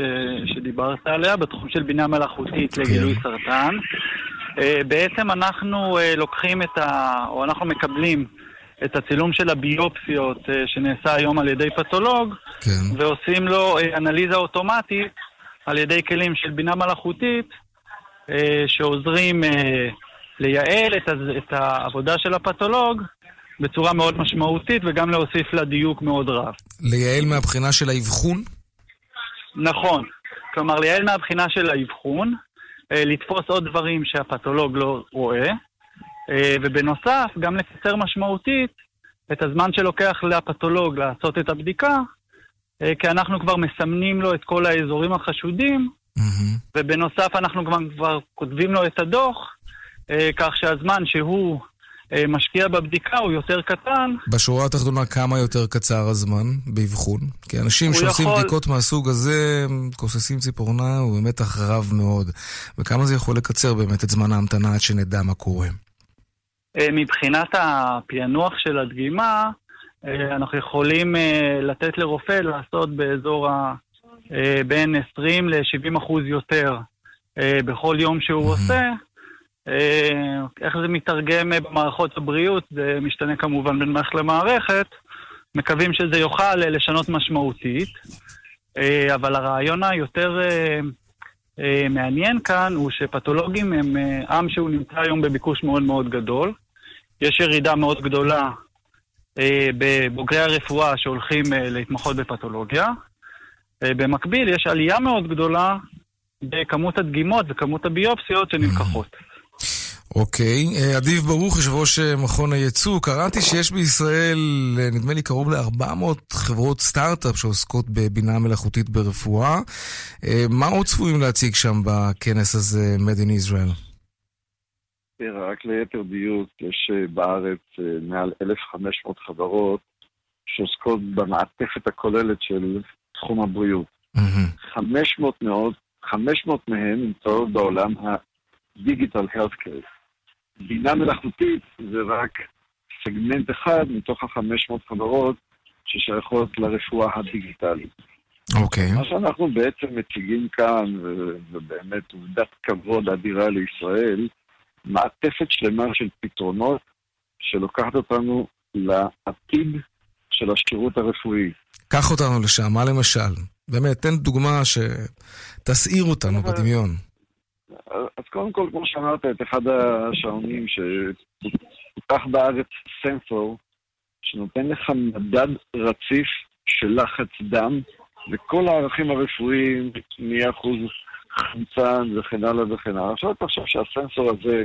[SPEAKER 15] שדיברת עליה, בתחום של בינה מלאכותית לגילוי סרטן. אה, בעצם אנחנו אה, לוקחים את ה... או אנחנו מקבלים את הצילום של הביופסיות שנעשה היום על ידי פתולוג, ועושים לו אנליזה אוטומטית על ידי כלים של בינה מלאכותית שעוזרים לייעל את, את העבודה של הפתולוג בצורה מאוד משמעותית וגם להוסיף לה דיוק מאוד רב.
[SPEAKER 1] לייעל מהבחינה של האבחון?
[SPEAKER 15] נכון. כלומר, לייעל מהבחינה של האבחון, אה, לתפוס עוד דברים שהפתולוג לא רואה, אה, ובנוסף, גם לקצר משמעותית את הזמן שלוקח לפתולוג לעשות את הבדיקה, אה, כי אנחנו כבר מסמנים לו את כל האזורים החשודים, ובנוסף אנחנו כבר, כבר כותבים לו את הדוח, כך שהזמן שהוא משקיע בבדיקה הוא יותר קטן.
[SPEAKER 1] בשורה התחתונה, כמה יותר קצר הזמן באבחון? כי אנשים שעושים
[SPEAKER 15] יכול...
[SPEAKER 1] בדיקות מהסוג הזה, כוססים ציפורנה, הוא באמת רב מאוד. וכמה זה יכול לקצר באמת את זמן ההמתנה עד שנדע מה קורה?
[SPEAKER 15] אה, מבחינת הפענוח של הדגימה, אה, אנחנו יכולים לתת לרופא לעשות באזור ה... בין 20 ל-70 אחוז יותר בכל יום שהוא עושה. אה, איך זה מתרגם אה, במערכות הבריאות, זה משתנה כמובן בין מערכת למערכת. מקווים שזה יוכל אה, לשנות משמעותית, אבל הרעיון היותר מעניין כאן הוא שפתולוגים הם עם שהוא נמצא היום בביקוש מאוד מאוד גדול. יש ירידה מאוד גדולה בבוגרי הרפואה שהולכים להתמחות בפתולוגיה. במקביל, יש עלייה מאוד גדולה בכמות הדגימות וכמות הביופסיות שנלקחות.
[SPEAKER 1] אוקיי. אה, אדיב ברוך, יושב ראש אה, מכון הייצוא. קראתי שיש בישראל, אה, נדמה לי, קרוב ל-400 חברות סטארט-אפ שעוסקות בבינה מלאכותית ברפואה. מה עוד צפויים להציג שם בכנס הזה, Made in Israel?
[SPEAKER 16] רק ליתר דיוק, יש בארץ מעל 1,500 חברות שעוסקות במעטפת הכוללת של תחום הבריאות. Mm-hmm. 500 מאוד, 500 מהן נמצאות בעולם ה-Digital Healthcare. בינה מלאכותית זה רק סגמנט אחד מתוך ה-500 חברות ששייכות לרפואה הדיגיטלית.
[SPEAKER 1] אוקיי. Okay.
[SPEAKER 16] מה שאנחנו בעצם מציגים כאן, ובאמת עובדת כבוד אדירה לישראל, מעטפת שלמה של פתרונות שלוקחת אותנו לעתיד של השירות הרפואי.
[SPEAKER 1] קח אותנו לשם, מה למשל? באמת, תן דוגמה שתסעיר אותנו בדמיון.
[SPEAKER 16] אז קודם כל, כמו שאמרת, את אחד השעונים שפותח בארץ סנסור, שנותן לך מדד רציף של לחץ דם, וכל הערכים הרפואיים מאחוז חמצן וכן הלאה וכן הלאה. עכשיו תחשוב שהסנסור הזה,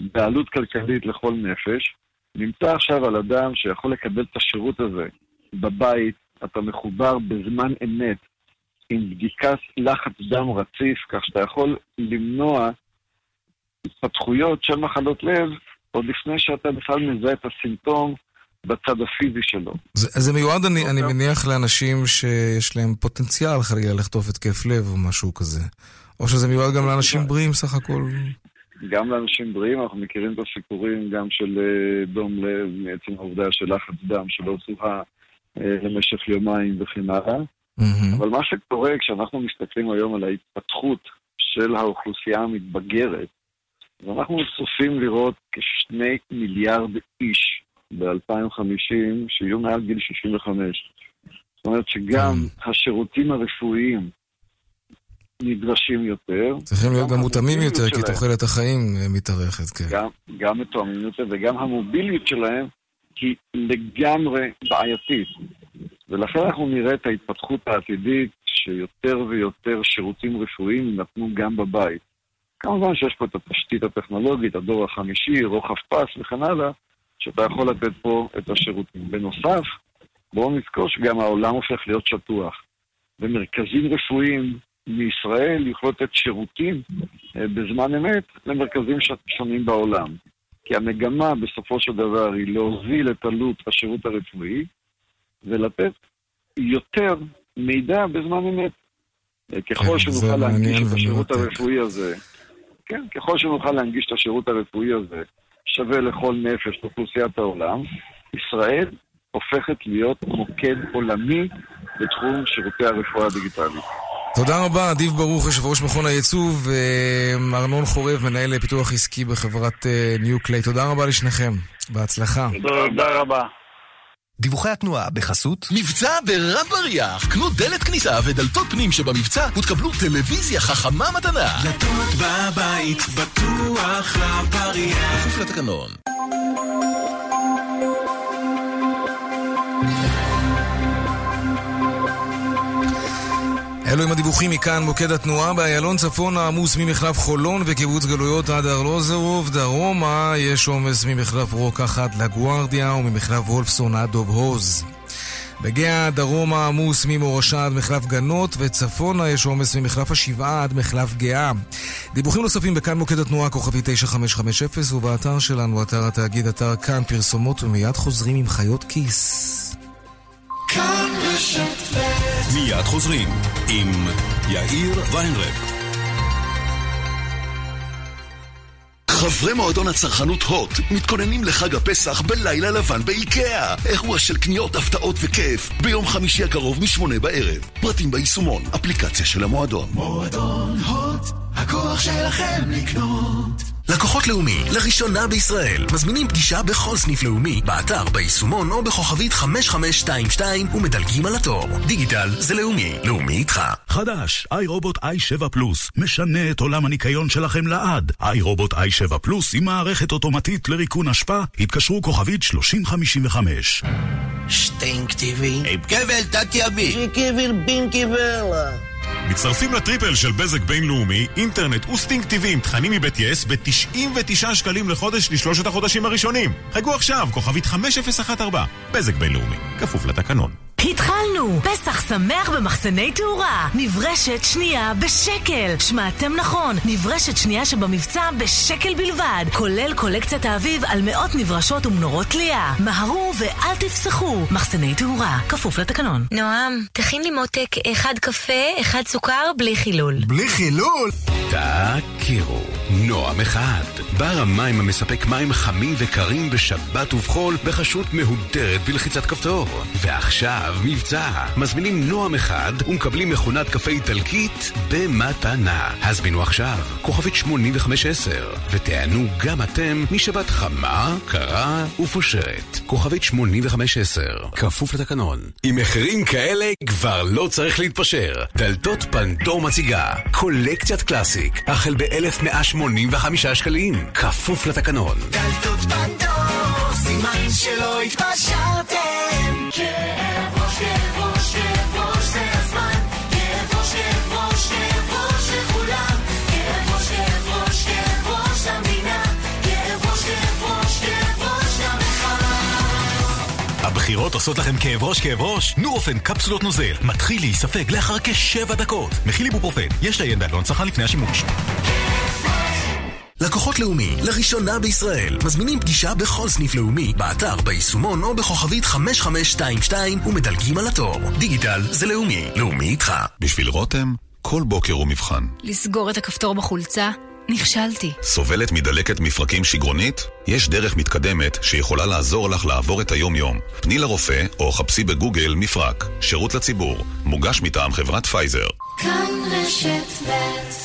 [SPEAKER 16] בעלות כלכלית לכל נפש, נמצא עכשיו על אדם שיכול לקבל את השירות הזה בבית, אתה מחובר בזמן אמת עם בדיקת לחץ דם רציף, כך שאתה יכול למנוע התפתחויות של מחלות לב עוד לפני שאתה בכלל מזהה את הסימפטום בצד הפיזי שלו.
[SPEAKER 1] זה, זה מיועד, אני, אני מניח, לאנשים שיש להם פוטנציאל חלילה לחטוף התקף לב או משהו כזה. או שזה מיועד גם לאנשים בריאים סך הכל?
[SPEAKER 16] גם לאנשים בריאים, אנחנו מכירים את הסיפורים גם של אה, דום לב, מעצם העובדה של לחץ דם שלא צוחה אה, למשך יומיים וכן הלאה. Mm-hmm. אבל מה שקורה כשאנחנו מסתכלים היום על ההתפתחות של האוכלוסייה המתבגרת, אז אנחנו צופים לראות כשני מיליארד איש ב-2050 שיהיו מעל גיל 65. זאת אומרת שגם mm-hmm. השירותים הרפואיים נדרשים יותר.
[SPEAKER 1] צריכים להיות גם מותאמים יותר, כי תוחלת החיים אה, מתארכת, כן.
[SPEAKER 16] גם, גם מתואמים יותר, וגם המוביליות שלהם היא לגמרי בעייתית. ולכן אנחנו נראה את ההתפתחות העתידית שיותר ויותר שירותים רפואיים יינתנו גם בבית. כמובן שיש פה את התשתית הטכנולוגית, הדור החמישי, רוחב פס וכן הלאה, שאתה יכול לתת פה את השירותים. בנוסף, בואו נזכור שגם העולם הופך להיות שטוח. ומרכזים רפואיים מישראל יוכלו לתת שירותים אה, בזמן אמת למרכזים שונים בעולם. כי המגמה בסופו של דבר היא להוזיל את עלות השירות הרפואי ולתת יותר מידע בזמן אמת. ככל כן, שנוכל להנגיש את השירות הרפואי הזה, כן, ככל שנוכל להנגיש את השירות הרפואי הזה שווה לכל נפש באוכלוסיית העולם, ישראל הופכת להיות מוקד עולמי בתחום שירותי הרפואה הדיגיטלית.
[SPEAKER 1] תודה רבה, אדיב ברוך, יושב ראש מכון הייצוא, וארנון חורב, מנהל פיתוח עסקי בחברת ניו קליי. תודה רבה לשניכם, בהצלחה.
[SPEAKER 15] תודה רבה.
[SPEAKER 17] דיווחי התנועה בחסות מבצע ברב בריח. קנו דלת כניסה ודלתות פנים שבמבצע ותקבלו טלוויזיה חכמה מתנה. דלתות בבית בטוח רב בריח כפוף לתקנון
[SPEAKER 1] אלו עם הדיווחים מכאן, מוקד התנועה באיילון צפון העמוס ממחלף חולון וקיבוץ גלויות עד ארלוזרוב, דרומה יש עומס ממחלף רוקח עד לגוארדיה וממחלף וולפסון עד דוב הוז. בגאה דרומה עמוס ממורשה עד מחלף גנות, וצפונה יש עומס ממחלף השבעה עד מחלף גאה. דיווחים נוספים בכאן מוקד התנועה כוכבי 9550 ובאתר שלנו, אתר התאגיד, אתר כאן פרסומות, ומיד חוזרים עם חיות כיס.
[SPEAKER 17] מיד חוזרים עם יאיר ויינרב. חברי מועדון הצרכנות הוט מתכוננים לחג הפסח בלילה לבן באיקאה. אירוע של קניות, הפתעות וכיף ביום חמישי הקרוב משמונה בערב. פרטים ביישומון, אפליקציה של המועדון.
[SPEAKER 18] מועדון הוט, הכוח שלכם לקנות.
[SPEAKER 17] לקוחות לאומי, לראשונה בישראל, מזמינים פגישה בכל סניף לאומי, באתר, ביישומון או בכוכבית 5522 ומדלגים על התור. דיגיטל זה לאומי, לאומי איתך.
[SPEAKER 19] חדש, iRobot i7 פלוס, משנה את עולם הניקיון שלכם לעד. iRobot i7 פלוס עם מערכת אוטומטית לריקון אשפה, התקשרו כוכבית 3055.
[SPEAKER 18] שטינקטיבי. עם כבל תת-ימי. שכבל בין כבלה.
[SPEAKER 20] מצטרפים ל triple של בזק בינלאומי, אינטרנט ו STING TV עם תכנים מבית יס ב-99 שקלים לחודש לשלושת החודשים הראשונים. חייגו עכשיו, כוכבית 5014, בזק בינלאומי, כפוף לתקנון.
[SPEAKER 21] התחלנו! פסח שמח במחסני תאורה! נברשת שנייה בשקל! שמעתם נכון, נברשת שנייה שבמבצע בשקל בלבד, כולל קולקציית האביב על מאות נברשות ומנורות תלייה. מהרו ואל תפסחו! מחסני תאורה, כפוף לתקנון.
[SPEAKER 22] נועם, תכין לי מותק אחד קפה, אחד סוכר, בלי חילול.
[SPEAKER 23] בלי חילול?
[SPEAKER 17] תכירו, נועם אחד. בר המים המספק מים חמים וקרים בשבת ובחול בחשות מהודרת בלחיצת כפתור. ועכשיו מבצע. מזמינים נועם אחד ומקבלים מכונת קפה איטלקית במתנה. הזמינו עכשיו, כוכבית 8510, ותענו גם אתם משבת חמה, קרה ופושרת. כוכבית 8510, כפוף לתקנון. עם מחירים כאלה כבר לא צריך להתפשר. דלתות פנדור מציגה, קולקציית קלאסיק, החל ב-1185 שקלים, כפוף לתקנון.
[SPEAKER 18] דלתות פנדור, סימן שלא התפשרתם. כאב ראש, כאב ראש, כאב ראש, זה הזמן. כאב ראש, כאב ראש, כאב ראש לכולם. כאב ראש, כאב ראש, כאב ראש למדינה. כאב ראש, כאב ראש, כאב ראש למלחמה.
[SPEAKER 24] הבחירות עושות לכם כאב ראש כאב ראש? נורופן קפסולות נוזל מתחיל להיספג לאחר כשבע דקות. מכיל איבופרופן, יש לעיין בעלון צרכן לפני השימוש.
[SPEAKER 17] לקוחות לאומי, לראשונה בישראל, מזמינים פגישה בכל סניף לאומי, באתר, ביישומון או בכוכבית 5522 ומדלגים על התור. דיגיטל זה לאומי, לאומי איתך.
[SPEAKER 25] בשביל רותם, כל בוקר הוא מבחן.
[SPEAKER 22] לסגור את הכפתור בחולצה? נכשלתי.
[SPEAKER 25] סובלת מדלקת מפרקים שגרונית? יש דרך מתקדמת שיכולה לעזור לך לעבור את היום-יום. פני לרופא או חפשי בגוגל מפרק. שירות לציבור. מוגש מטעם חברת פייזר.
[SPEAKER 18] כאן רשת ב'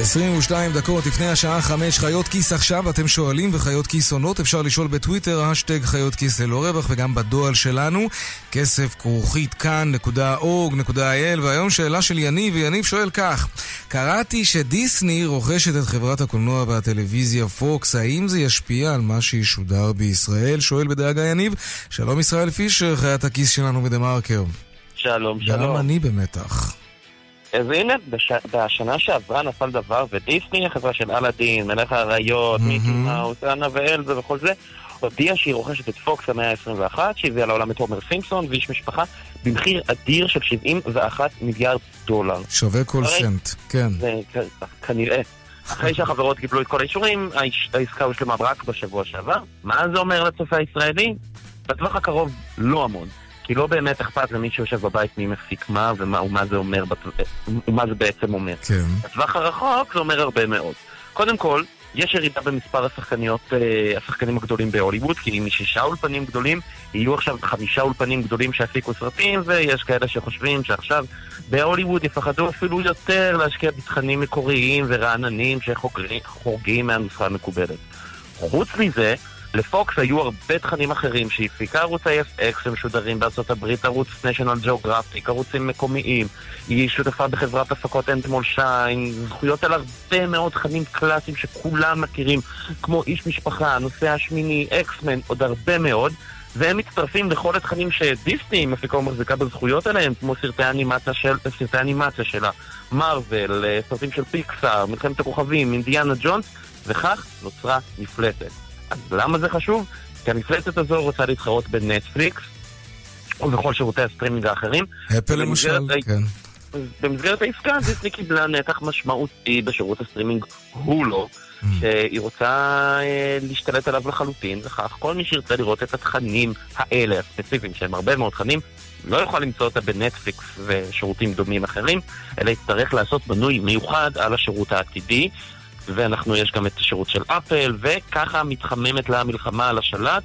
[SPEAKER 1] 22 דקות לפני השעה 5, חיות כיס עכשיו, אתם שואלים וחיות כיס עונות, אפשר לשאול בטוויטר, השטג חיות כיס ללא רווח וגם בדואל שלנו, כסף כרוכית כאן.org.il והיום שאלה של יניב, ויניב שואל כך, קראתי שדיסני רוכשת את חברת הקולנוע והטלוויזיה פוקס, האם זה ישפיע על מה שישודר בישראל? שואל בדאגה יניב, שלום ישראל פישר, חיית הכיס שלנו בדה מרקר.
[SPEAKER 26] שלום, שלום.
[SPEAKER 1] גם אני במתח.
[SPEAKER 26] אז הנה, בש... בשנה שעברה נפל דבר, ודיסני, החברה של אלאדין, מלך האריות, מיקי מאוס, אנה ואלזה וכל זה, הודיעה שהיא רוכשת את פוקס המאה ה-21, שהביאה לעולם את הומר סימפסון ואיש משפחה, במחיר אדיר של 71 מיליארד דולר.
[SPEAKER 1] שווה כל
[SPEAKER 26] הרי-
[SPEAKER 1] סנט, כן.
[SPEAKER 26] זה כ- כנראה. אחרי שהחברות קיבלו את כל האישורים, האיש- העסקה הושלמה רק בשבוע שעבר. מה זה אומר לצופה הישראלי? בטווח הקרוב לא המון. כי לא באמת אכפת למי שיושב בבית מי מפיק מה ומה ומה זה אומר, ומה זה בעצם אומר.
[SPEAKER 1] כן.
[SPEAKER 26] בטווח הרחוק זה אומר הרבה מאוד. קודם כל, יש ירידה במספר השחקניות, אה, השחקנים הגדולים בהוליווד, כי משישה אולפנים גדולים, יהיו עכשיו חמישה אולפנים גדולים שיפיקו סרטים, ויש כאלה שחושבים שעכשיו בהוליווד יפחדו אפילו יותר להשקיע בתכנים מקוריים ורעננים שחורגים מהנוסחה המקובלת. חוץ מזה, לפוקס היו הרבה תכנים אחרים שהפיקה ערוץ ה-FX שמשודרים בארצות הברית, ערוץ national geographic, ערוצים מקומיים. היא שותפה בחברת הפקות אנטמול שיין, זכויות על הרבה מאוד תכנים קלאסיים שכולם מכירים, כמו איש משפחה, הנושא השמיני, אקסמן, עוד הרבה מאוד. והם מצטרפים לכל התכנים שדיסני מפיקה ומחזיקה בזכויות עליהם, כמו סרטי האנימציה של, סרטי האנימציה שלה, מארוול, אה, סרטים של פיקסאר, מלחמת הכוכבים, אינדיאנה ג'ונס, וכך נוצרה מפלצת. אז למה זה חשוב? כי המפלצת הזו רוצה להתחרות בנטפליקס, ובכל שירותי הסטרימינג האחרים.
[SPEAKER 1] אפל למשל,
[SPEAKER 26] ה-
[SPEAKER 1] כן.
[SPEAKER 26] במסגרת העסקה דיסני קיבלה נתח משמעותי בשירות הסטרימינג הולו, שהיא רוצה אה, להשתלט עליו לחלוטין, וכך כל מי שירצה לראות את התכנים האלה, הספציפיים, שהם הרבה מאוד תכנים, לא יוכל למצוא אותה בנטפליקס ושירותים דומים אחרים, אלא יצטרך לעשות מנוי מיוחד על השירות העתידי, ואנחנו, יש גם את השירות של אפל, וככה מתחממת לה המלחמה על השלט.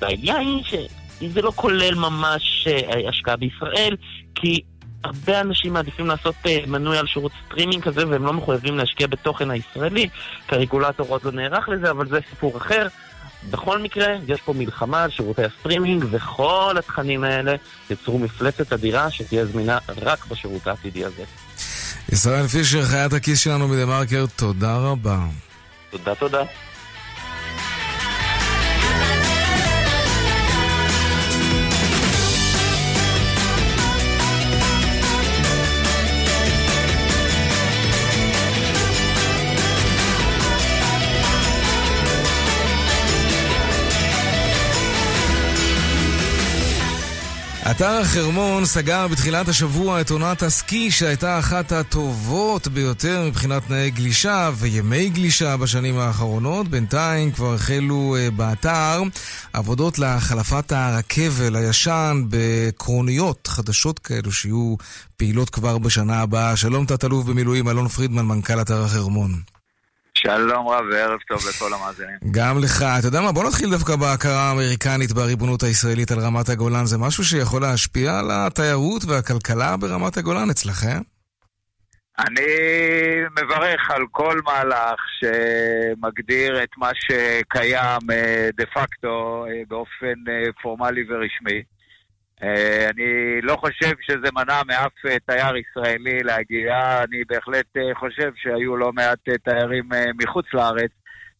[SPEAKER 26] והעניין היא שזה לא כולל ממש אה, השקעה בישראל, כי הרבה אנשים מעדיפים לעשות אה, מנוי על שירות סטרימינג כזה, והם לא מחויבים להשקיע בתוכן הישראלי, כי הרגולטור עוד לא נערך לזה, אבל זה סיפור אחר. בכל מקרה, יש פה מלחמה על שירותי הסטרימינג, וכל התכנים האלה יצרו מפלצת אדירה שתהיה זמינה רק בשירות העתידי הזה.
[SPEAKER 1] ישראל פישר, חיית הכיס שלנו בדה מרקר, תודה רבה.
[SPEAKER 26] תודה, תודה.
[SPEAKER 1] אתר החרמון סגר בתחילת השבוע את עונת הסקי שהייתה אחת הטובות ביותר מבחינת תנאי גלישה וימי גלישה בשנים האחרונות. בינתיים כבר החלו אה, באתר עבודות להחלפת הרכבל הישן בקרוניות חדשות כאלו שיהיו פעילות כבר בשנה הבאה. שלום תת-אלוף במילואים אלון פרידמן, מנכ"ל אתר החרמון.
[SPEAKER 27] שלום רב וערב טוב לכל המאזינים.
[SPEAKER 1] גם לך. אתה יודע מה? בוא נתחיל דווקא בהכרה האמריקנית בריבונות הישראלית על רמת הגולן. זה משהו שיכול להשפיע על התיירות והכלכלה ברמת הגולן אצלכם?
[SPEAKER 27] אני מברך על כל מהלך שמגדיר את מה שקיים אה, דה פקטו אה, באופן אה, פורמלי ורשמי. אה, אני לא חושב שזה מנע מאף אה, תייר ישראלי להגיע, אני בהחלט אה, חושב שהיו לא מעט תיירים מחוץ לארץ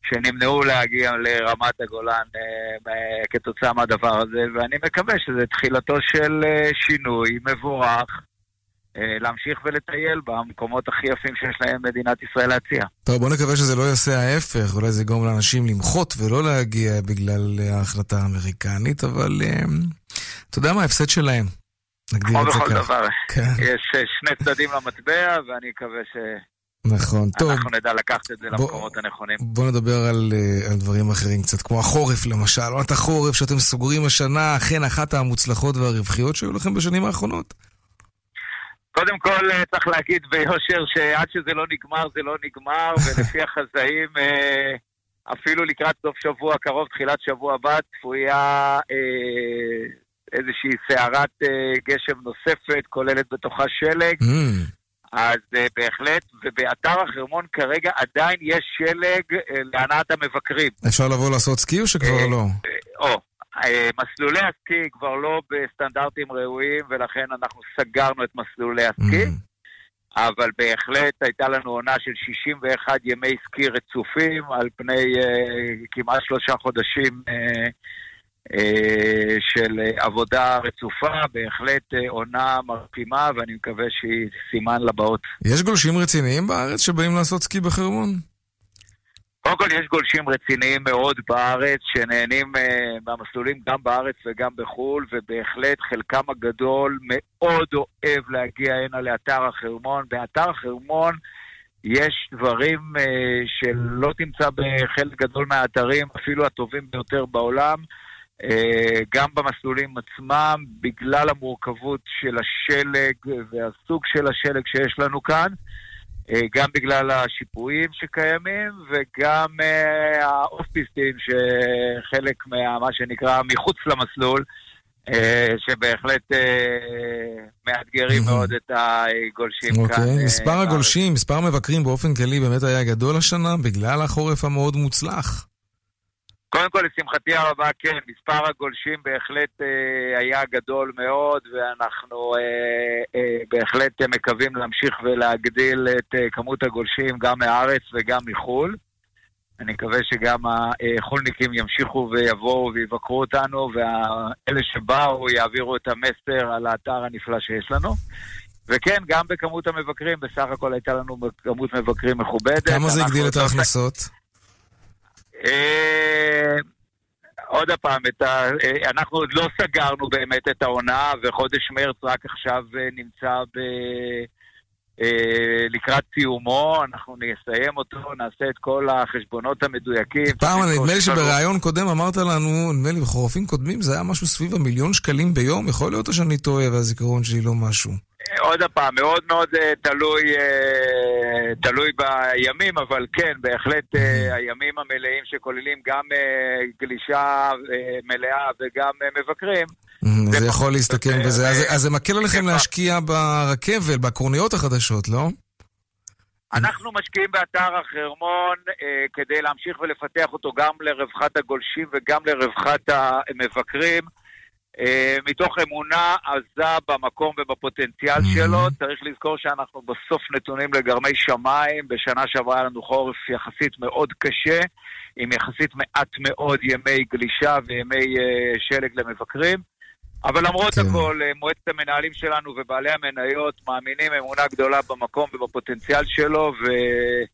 [SPEAKER 27] שנמנעו להגיע לרמת הגולן אה, אה, כתוצאה מהדבר הזה, ואני מקווה שזה תחילתו של שינוי מבורך. אה, להמשיך ולטייל במקומות הכי יפים שיש להם מדינת ישראל להציע.
[SPEAKER 1] טוב, בוא נקווה שזה לא יעשה ההפך, אולי זה יגרום לאנשים למחות ולא להגיע בגלל ההחלטה האמריקנית, אבל אה, אתה יודע מה ההפסד שלהם? נגדיר
[SPEAKER 27] כמו
[SPEAKER 1] את זה
[SPEAKER 27] בכל
[SPEAKER 1] ככה.
[SPEAKER 27] דבר,
[SPEAKER 1] כן.
[SPEAKER 27] יש אה, שני צדדים למטבע, ואני מקווה
[SPEAKER 1] נכון, טוב.
[SPEAKER 27] שאנחנו נדע לקחת את זה
[SPEAKER 1] בוא-
[SPEAKER 27] למקומות הנכונים.
[SPEAKER 1] בוא נדבר על, על דברים אחרים קצת, כמו החורף למשל, עונת החורף שאתם סוגרים השנה, אכן אחת המוצלחות והרווחיות שהיו לכם בשנים האחרונות.
[SPEAKER 27] קודם כל אה, צריך להגיד ביושר שעד שזה לא נגמר זה לא נגמר, ולפי החזאים אה, אפילו לקראת סוף שבוע קרוב, תחילת שבוע הבא, צפויה אה, איזושהי סערת גשם נוספת, כוללת בתוכה שלג. אז אה, בהחלט, ובאתר החרמון כרגע עדיין יש שלג אה, להנאת המבקרים.
[SPEAKER 1] אפשר לבוא לעשות סקי או שכבר לא?
[SPEAKER 27] או, מסלולי הסקי כבר לא בסטנדרטים ראויים, ולכן אנחנו סגרנו את מסלולי הסקי. אבל בהחלט הייתה לנו עונה של 61 ימי סקי רצופים על פני אה, כמעט שלושה חודשים אה, אה, של אה, עבודה רצופה, בהחלט אה, עונה מרפימה, ואני מקווה שהיא סימן לבאות.
[SPEAKER 1] יש גולשים רציניים בארץ שבאים לעשות סקי בחרמון?
[SPEAKER 27] קודם כל יש גולשים רציניים מאוד בארץ, שנהנים uh, מהמסלולים גם בארץ וגם בחו"ל, ובהחלט חלקם הגדול מאוד אוהב להגיע הנה לאתר החרמון. באתר החרמון יש דברים uh, שלא תמצא בחלק גדול מהאתרים, אפילו הטובים ביותר בעולם. Uh, גם במסלולים עצמם, בגלל המורכבות של השלג והסוג של השלג שיש לנו כאן. אה, גם בגלל השיפועים שקיימים וגם אה, האוף-פיסטים שחלק מה מה שנקרא מחוץ למסלול, אה, שבהחלט אה, מאתגרים מאוד את הגולשים כאן.
[SPEAKER 1] אוקיי,
[SPEAKER 27] אה,
[SPEAKER 1] מספר. הגולשים, מספר המבקרים באופן כללי באמת היה גדול השנה בגלל החורף המאוד מוצלח.
[SPEAKER 27] קודם כל, לשמחתי הרבה, כן, מספר הגולשים בהחלט אה, היה גדול מאוד, ואנחנו אה, אה, בהחלט אה, מקווים להמשיך ולהגדיל את אה, כמות הגולשים גם מהארץ וגם מחו"ל. אני מקווה שגם החולניקים ימשיכו ויבואו ויבקרו אותנו, ואלה שבאו יעבירו את המסר על האתר הנפלא שיש לנו. וכן, גם בכמות המבקרים, בסך הכל הייתה לנו כמות מבקרים מכובדת.
[SPEAKER 1] כמה זה הגדיל את ההכנסות?
[SPEAKER 27] אה, עוד פעם, ה... אה, אנחנו עוד לא סגרנו באמת את העונה, וחודש מרץ רק עכשיו אה, נמצא ב... לקראת סיומו, אנחנו נסיים אותו, נעשה את כל החשבונות המדויקים.
[SPEAKER 1] פעם, נדמה לי שבראיון קודם אמרת לנו, נדמה לי בחורפים קודמים, זה היה משהו סביב המיליון שקלים ביום, יכול להיות או שאני טועה והזיכרון שלי לא משהו.
[SPEAKER 27] עוד פעם, מאוד מאוד אה, תלוי, אה, תלוי בימים, אבל כן, בהחלט אה, הימים המלאים שכוללים גם גלישה אה, מלאה וגם מבקרים.
[SPEAKER 1] זה יכול להסתכם בזה. אז- אז זה מקל עליכם להשקיע ברכבל, בקורניות החדשות, לא?
[SPEAKER 27] אנחנו משקיעים באתר החרמון אה, כדי להמשיך ולפתח אותו גם לרווחת הגולשים וגם לרווחת המבקרים. אה, מתוך אמונה עזה במקום ובפוטנציאל שלו. צריך לזכור שאנחנו בסוף נתונים לגרמי שמיים. בשנה שעברה היה לנו חורף יחסית מאוד קשה, עם יחסית מעט מאוד ימי גלישה וימי אה, שלג למבקרים. אבל למרות
[SPEAKER 1] כן.
[SPEAKER 27] הכל, אה, מועצת המנהלים שלנו ובעלי המניות מאמינים אמונה גדולה במקום ובפוטנציאל שלו,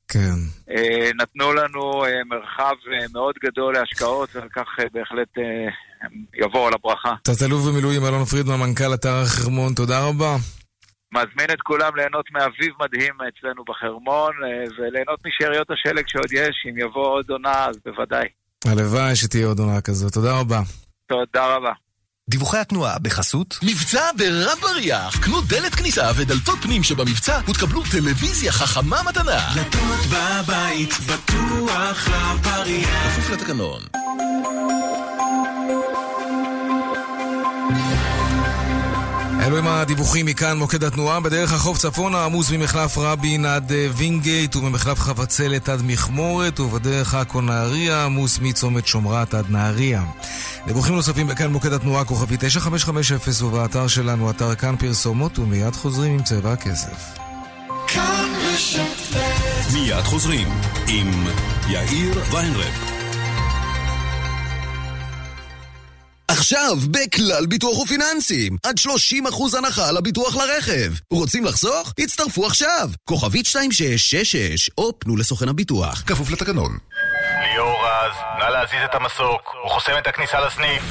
[SPEAKER 1] כן.
[SPEAKER 27] ונתנו לנו אה, מרחב אה, מאוד גדול להשקעות, ועל כך אה, בהחלט אה, יבואו על הברכה.
[SPEAKER 1] תת-אלוף במילואים אלון פרידמן, מנכ"ל אתר החרמון, תודה רבה.
[SPEAKER 27] מזמין את כולם ליהנות מאביב מדהים אצלנו בחרמון, אה, וליהנות משאריות השלג שעוד יש, אם יבוא עוד עונה, אז בוודאי.
[SPEAKER 1] הלוואי שתהיה עוד עונה כזאת. תודה רבה.
[SPEAKER 27] תודה רבה.
[SPEAKER 17] דיווחי התנועה בחסות מבצע ברב בריח קנו דלת כניסה ודלתות פנים שבמבצע ותקבלו טלוויזיה חכמה מתנה.
[SPEAKER 18] דלתות בבית בטוח רב בריח
[SPEAKER 17] כפוף לתקנון
[SPEAKER 1] אלו הם הדיווחים מכאן, מוקד התנועה. בדרך החוף צפונה עמוס ממחלף רבין עד אה, וינגייט וממחלף חבצלת עד מכמורת ובדרך עכו נהריה עמוס מצומת שומרת עד נהריה. דיווחים נוספים בכאן מוקד התנועה כוכבי 9550 ובאתר שלנו, אתר כאן פרסומות ומיד חוזרים עם צבע הכסף.
[SPEAKER 24] מיד חוזרים עם יאיר ויינרב.
[SPEAKER 17] עכשיו בכלל ביטוח ופיננסים. עד 30% הנחה על הביטוח לרכב. רוצים לחסוך? הצטרפו עכשיו. כוכבית 2666 או פנו לסוכן הביטוח.
[SPEAKER 24] כפוף לתקנון.
[SPEAKER 28] ליאור רז, נא להזיז את המסוק, הוא חוסם את הכניסה לסניף.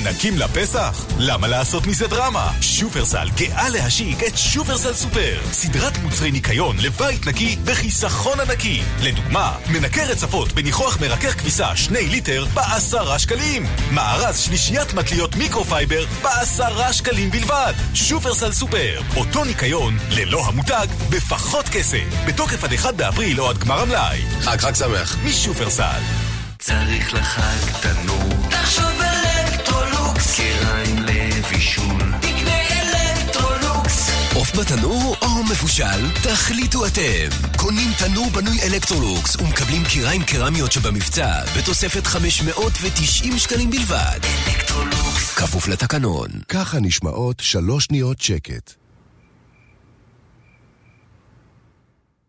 [SPEAKER 24] מנקים לפסח? למה לעשות מזה דרמה? שופרסל גאה להשיק את שופרסל סופר. סדרת מוצרי ניקיון לבית נקי בחיסכון ענקי. לדוגמה, מנקה רצפות בניחוח מרכך כביסה 2 ליטר בעשרה שקלים. מארז שלישיית מטליות מיקרופייבר בעשרה שקלים בלבד. שופרסל סופר אותו ניקיון ללא המותג בפחות כסף. בתוקף עד 1 באפריל או עד גמר המלאי. חג חג שמח. משופרסל.
[SPEAKER 18] צריך לחג תנור. תחשוב לבישול תקנה אלקטרולוקס
[SPEAKER 17] עוף בתנור או מבושל? תחליטו אתם. קונים תנור בנוי אלקטרולוקס ומקבלים כיריים קרמיות שבמבצע בתוספת 590 שקלים בלבד. אלקטרולוקס. כפוף לתקנון.
[SPEAKER 29] ככה נשמעות שלוש שניות שקט.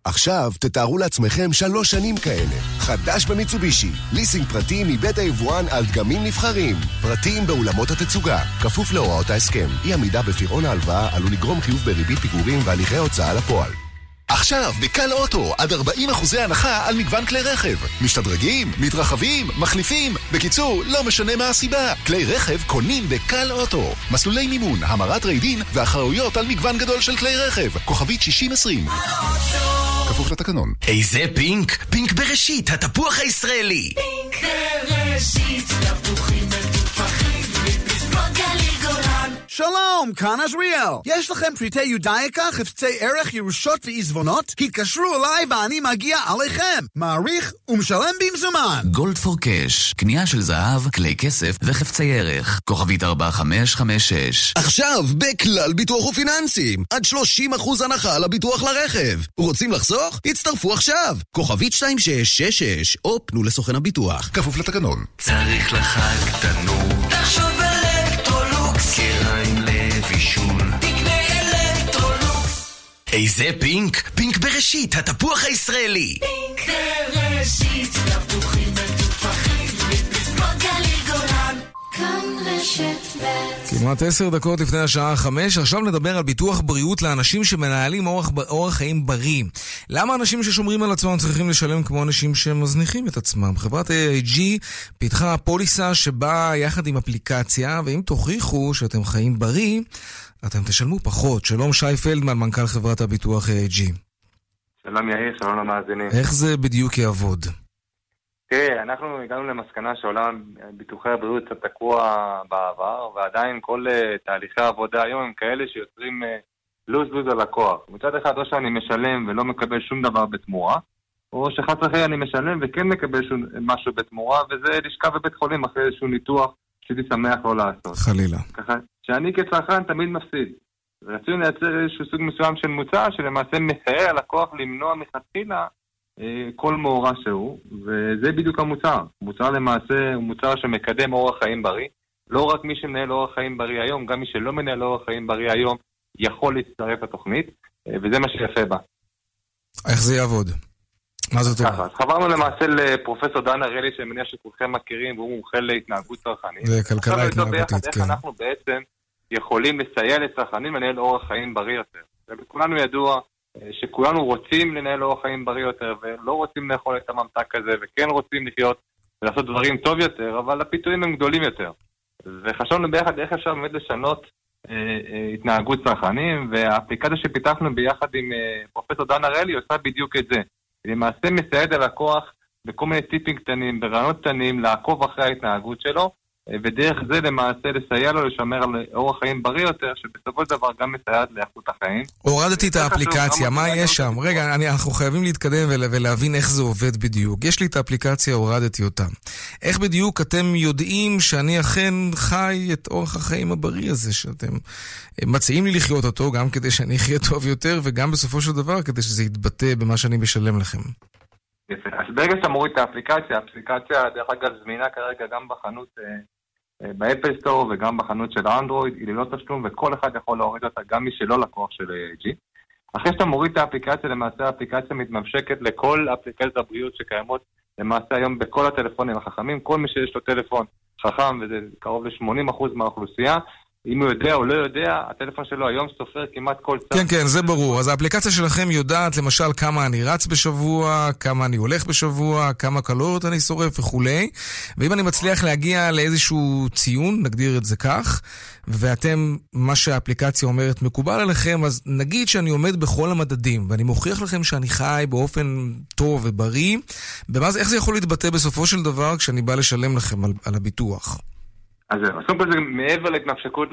[SPEAKER 29] עכשיו תתארו לעצמכם שלוש שנים כאלה. חדש במיצובישי, ליסינג פרטי מבית היבואן על דגמים נבחרים. פרטים באולמות התצוגה, כפוף להוראות ההסכם. אי עמידה בפירעון ההלוואה עלול לגרום חיוב בריבית פיגורים והליכי הוצאה לפועל.
[SPEAKER 17] עכשיו, בקל אוטו, עד 40 אחוזי הנחה על מגוון כלי רכב. משתדרגים, מתרחבים, מחליפים. בקיצור, לא משנה מה הסיבה. כלי רכב קונים בקל אוטו. מסלולי מימון, המרת trade-in ואחריות על מגוון גדול של כלי רכב. כוכבית 6020. כפוף לתקנון. איזה פינק? פינק בראשית, התפוח הישראלי.
[SPEAKER 18] בראשית תפוחים
[SPEAKER 30] שלום, כאן עזריאל. יש לכם פריטי יודאיקה, חפצי ערך, ירושות ועיזבונות? התקשרו אליי ואני מגיע אליכם. מעריך ומשלם במזומן.
[SPEAKER 31] Gold for Cash, קנייה של זהב, כלי כסף וחפצי ערך. כוכבית 4556.
[SPEAKER 17] עכשיו, בכלל ביטוח ופיננסים. עד 30 אחוז הנחה על הביטוח לרכב. רוצים לחסוך? הצטרפו עכשיו. כוכבית 2666 או פנו לסוכן הביטוח.
[SPEAKER 29] כפוף לתקנון.
[SPEAKER 18] צריך לחג תנור תחשוב העישון. תקנה אלקטרולוקס.
[SPEAKER 17] איזה פינק? פינק בראשית, התפוח הישראלי.
[SPEAKER 18] פינק בראשית, תפוחים מטופחים, מפסגות גליל גולן.
[SPEAKER 1] כאן רשת ב' כמעט עשר דקות לפני השעה החמש, עכשיו נדבר על ביטוח בריאות לאנשים שמנהלים אורח, אורח חיים בריא. למה אנשים ששומרים על עצמם צריכים לשלם כמו אנשים שמזניחים את עצמם? חברת AIG פיתחה פוליסה שבאה יחד עם אפליקציה, ואם תוכיחו שאתם חיים בריא, אתם תשלמו פחות. שלום שי פלדמן, מנכ"ל חברת הביטוח AIG.
[SPEAKER 32] שלום יאיר, שלום למאזינים.
[SPEAKER 1] איך זה בדיוק יעבוד?
[SPEAKER 32] תראה, אנחנו הגענו למסקנה שעולם ביטוחי הבריאות קצת תקוע בעבר, ועדיין כל uh, תהליכי העבודה היום הם כאלה שיוצרים לוז-לוז uh, על הכוח. מצד אחד, או שאני משלם ולא מקבל שום דבר בתמורה, או שחס וחלילה אני משלם וכן מקבל שום, משהו בתמורה, וזה לשכב בבית חולים אחרי איזשהו ניתוח שהייתי שמח לא לעשות.
[SPEAKER 1] חלילה.
[SPEAKER 32] ככה, שאני כצרכן תמיד מפסיד. רצינו לייצר איזשהו סוג מסוים של מוצר שלמעשה מסייע ללקוח למנוע מלכתחילה אה, כל מאורע שהוא, וזה בדיוק המוצר. מוצר למעשה הוא מוצר שמקדם אורח חיים בריא. לא רק מי שמנהל אורח חיים בריא היום, גם מי שלא מנהל אורח חיים בריא היום יכול להצטרף לתוכנית, אה, וזה מה שיפה בה.
[SPEAKER 1] איך זה יעבוד? מה זאת אומרת?
[SPEAKER 32] אז חברנו למעשה לפרופסור דן הראלי, שאני מניח שכולכם מכירים, והוא מומחה להתנהגות צרכנית.
[SPEAKER 1] זה כלכלה התנהגותית,
[SPEAKER 32] כן. איך אנחנו בעצם יכולים לסייע לצרכנים לנהל אורח חיים בריא יותר. ולכולנו ידוע שכולנו רוצים לנהל אורח חיים בריא יותר, ולא רוצים לאכול את הממתק הזה, וכן רוצים לחיות ולעשות דברים טוב יותר, אבל הפיתויים הם גדולים יותר. וחשבנו ביחד איך אפשר באמת לשנות אה, אה, התנהגות צרכנים, והאפליקציה שפיתחנו ביחד עם אה, פרופסור דן הראלי עושה בדיוק את זה. היא למעשה מסייעת ללקוח בכל מיני טיפים קטנים, ברעיונות קטנים, לעקוב אחרי ההתנהגות שלו, ודרך זה למעשה לסייע לו לשמר על אורח חיים בריא יותר, שבסופו של דבר גם מסייעת לאיכות החיים.
[SPEAKER 1] הורדתי את האפליקציה, מה יש שם? רגע, אני, אנחנו חייבים להתקדם ולהבין איך זה עובד בדיוק. יש לי את האפליקציה, הורדתי אותה. איך בדיוק אתם יודעים שאני אכן חי את אורח החיים הבריא הזה, שאתם מציעים לי לחיות אותו, גם כדי שאני אחיה טוב יותר, וגם בסופו של דבר כדי שזה יתבטא במה שאני משלם לכם.
[SPEAKER 32] יפה. אז ברגע שאתה מוריד את האפליקציה, האפליקציה דרך אגב זמינה כרגע גם בחנות באפל סטור וגם בחנות של אנדרואיד, היא ללא תשלום וכל אחד יכול להוריד אותה, גם מי שלא לקוח של AIG. אחרי שאתה מוריד את האפליקציה, למעשה האפליקציה מתממשקת לכל אפליקציות הבריאות שקיימות למעשה היום בכל הטלפונים החכמים. כל מי שיש לו טלפון חכם, וזה קרוב ל-80% מהאוכלוסייה, אם הוא יודע או לא יודע, הטלפון שלו היום סופר כמעט כל צד.
[SPEAKER 1] כן, כן, זה ברור. אז האפליקציה שלכם יודעת למשל כמה אני רץ בשבוע, כמה אני הולך בשבוע, כמה קלוריות אני שורף וכולי. ואם אני מצליח להגיע לאיזשהו ציון, נגדיר את זה כך, ואתם, מה שהאפליקציה אומרת מקובל עליכם, אז נגיד שאני עומד בכל המדדים, ואני מוכיח לכם שאני חי באופן טוב ובריא, במה זה, איך זה יכול להתבטא בסופו של דבר כשאני בא לשלם לכם על, על הביטוח?
[SPEAKER 32] אז זהו, קודם כל זה מעבר להתנפשקות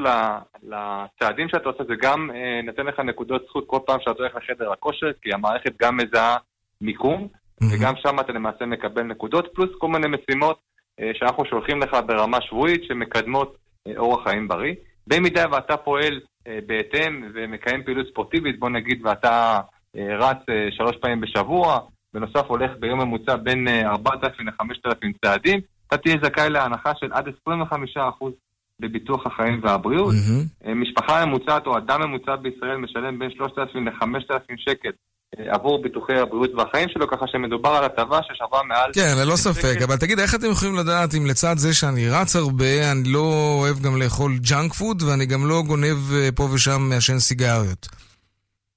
[SPEAKER 32] לצעדים שאתה עושה, זה גם אה, נותן לך נקודות זכות כל פעם שאתה הולך לחדר הכושר, כי המערכת גם מזהה מיקום, mm-hmm. וגם שם אתה למעשה מקבל נקודות, פלוס כל מיני משימות אה, שאנחנו שולחים לך ברמה שבועית שמקדמות אה, אורח חיים בריא. במידה ואתה פועל בהתאם ומקיים פעילות ספורטיבית, בוא נגיד ואתה רץ שלוש פעמים בשבוע, בנוסף הולך ביום ממוצע בין אה, 4,000 ל-5,000 צעדים, אתה תהיה זכאי להנחה של עד 25% בביטוח החיים והבריאות. Mm-hmm. משפחה ממוצעת או אדם ממוצע בישראל משלם בין 3,000 ל-5,000 שקל אה, עבור ביטוחי הבריאות והחיים שלו, ככה שמדובר על הטבה ששווה מעל...
[SPEAKER 1] כן, ללא ספק, אבל תגיד, איך אתם יכולים לדעת אם לצד זה שאני רץ הרבה, אני לא אוהב גם לאכול junk food, ואני גם לא גונב פה ושם מעשן סיגריות?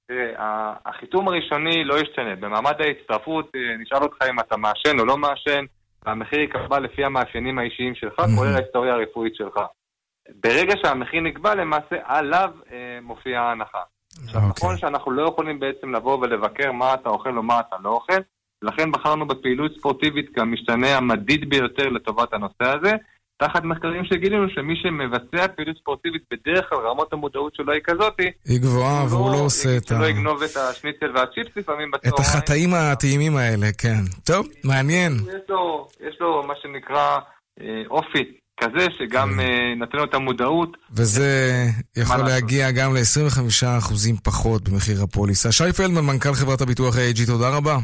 [SPEAKER 32] תראה, החיתום הראשוני לא ישתנה. במעמד ההצטרפות נשאל אותך אם אתה מעשן או לא מעשן, והמחיר ייקבע לפי המאפיינים האישיים שלך, mm-hmm. כולל ההיסטוריה הרפואית שלך. ברגע שהמחיר נקבע, למעשה עליו אה, מופיעה ההנחה. עכשיו, okay. נכון שאנחנו לא יכולים בעצם לבוא ולבקר מה אתה אוכל או מה אתה לא אוכל, לכן בחרנו בפעילות ספורטיבית כמשתנה המדיד ביותר לטובת הנושא הזה, תחת מחקרים שגילינו שמי שמבצע פעילות ספורטיבית בדרך כלל רמות המודעות שלו היא כזאתי
[SPEAKER 1] היא גבוהה והוא לא, לא עושה את ה...
[SPEAKER 32] שלא יגנוב את השניצל והצ'יפס לפעמים בצהריים.
[SPEAKER 1] את החטאים הטעימים האלה, כן. טוב, מעניין.
[SPEAKER 32] יש לו, יש לו מה שנקרא אה, אופי כזה שגם אה, נותן לו את המודעות.
[SPEAKER 1] וזה יכול להגיע גם ל-25% פחות במחיר הפוליסה. שי פלדמן, מנכ"ל חברת הביטוח AG, תודה רבה.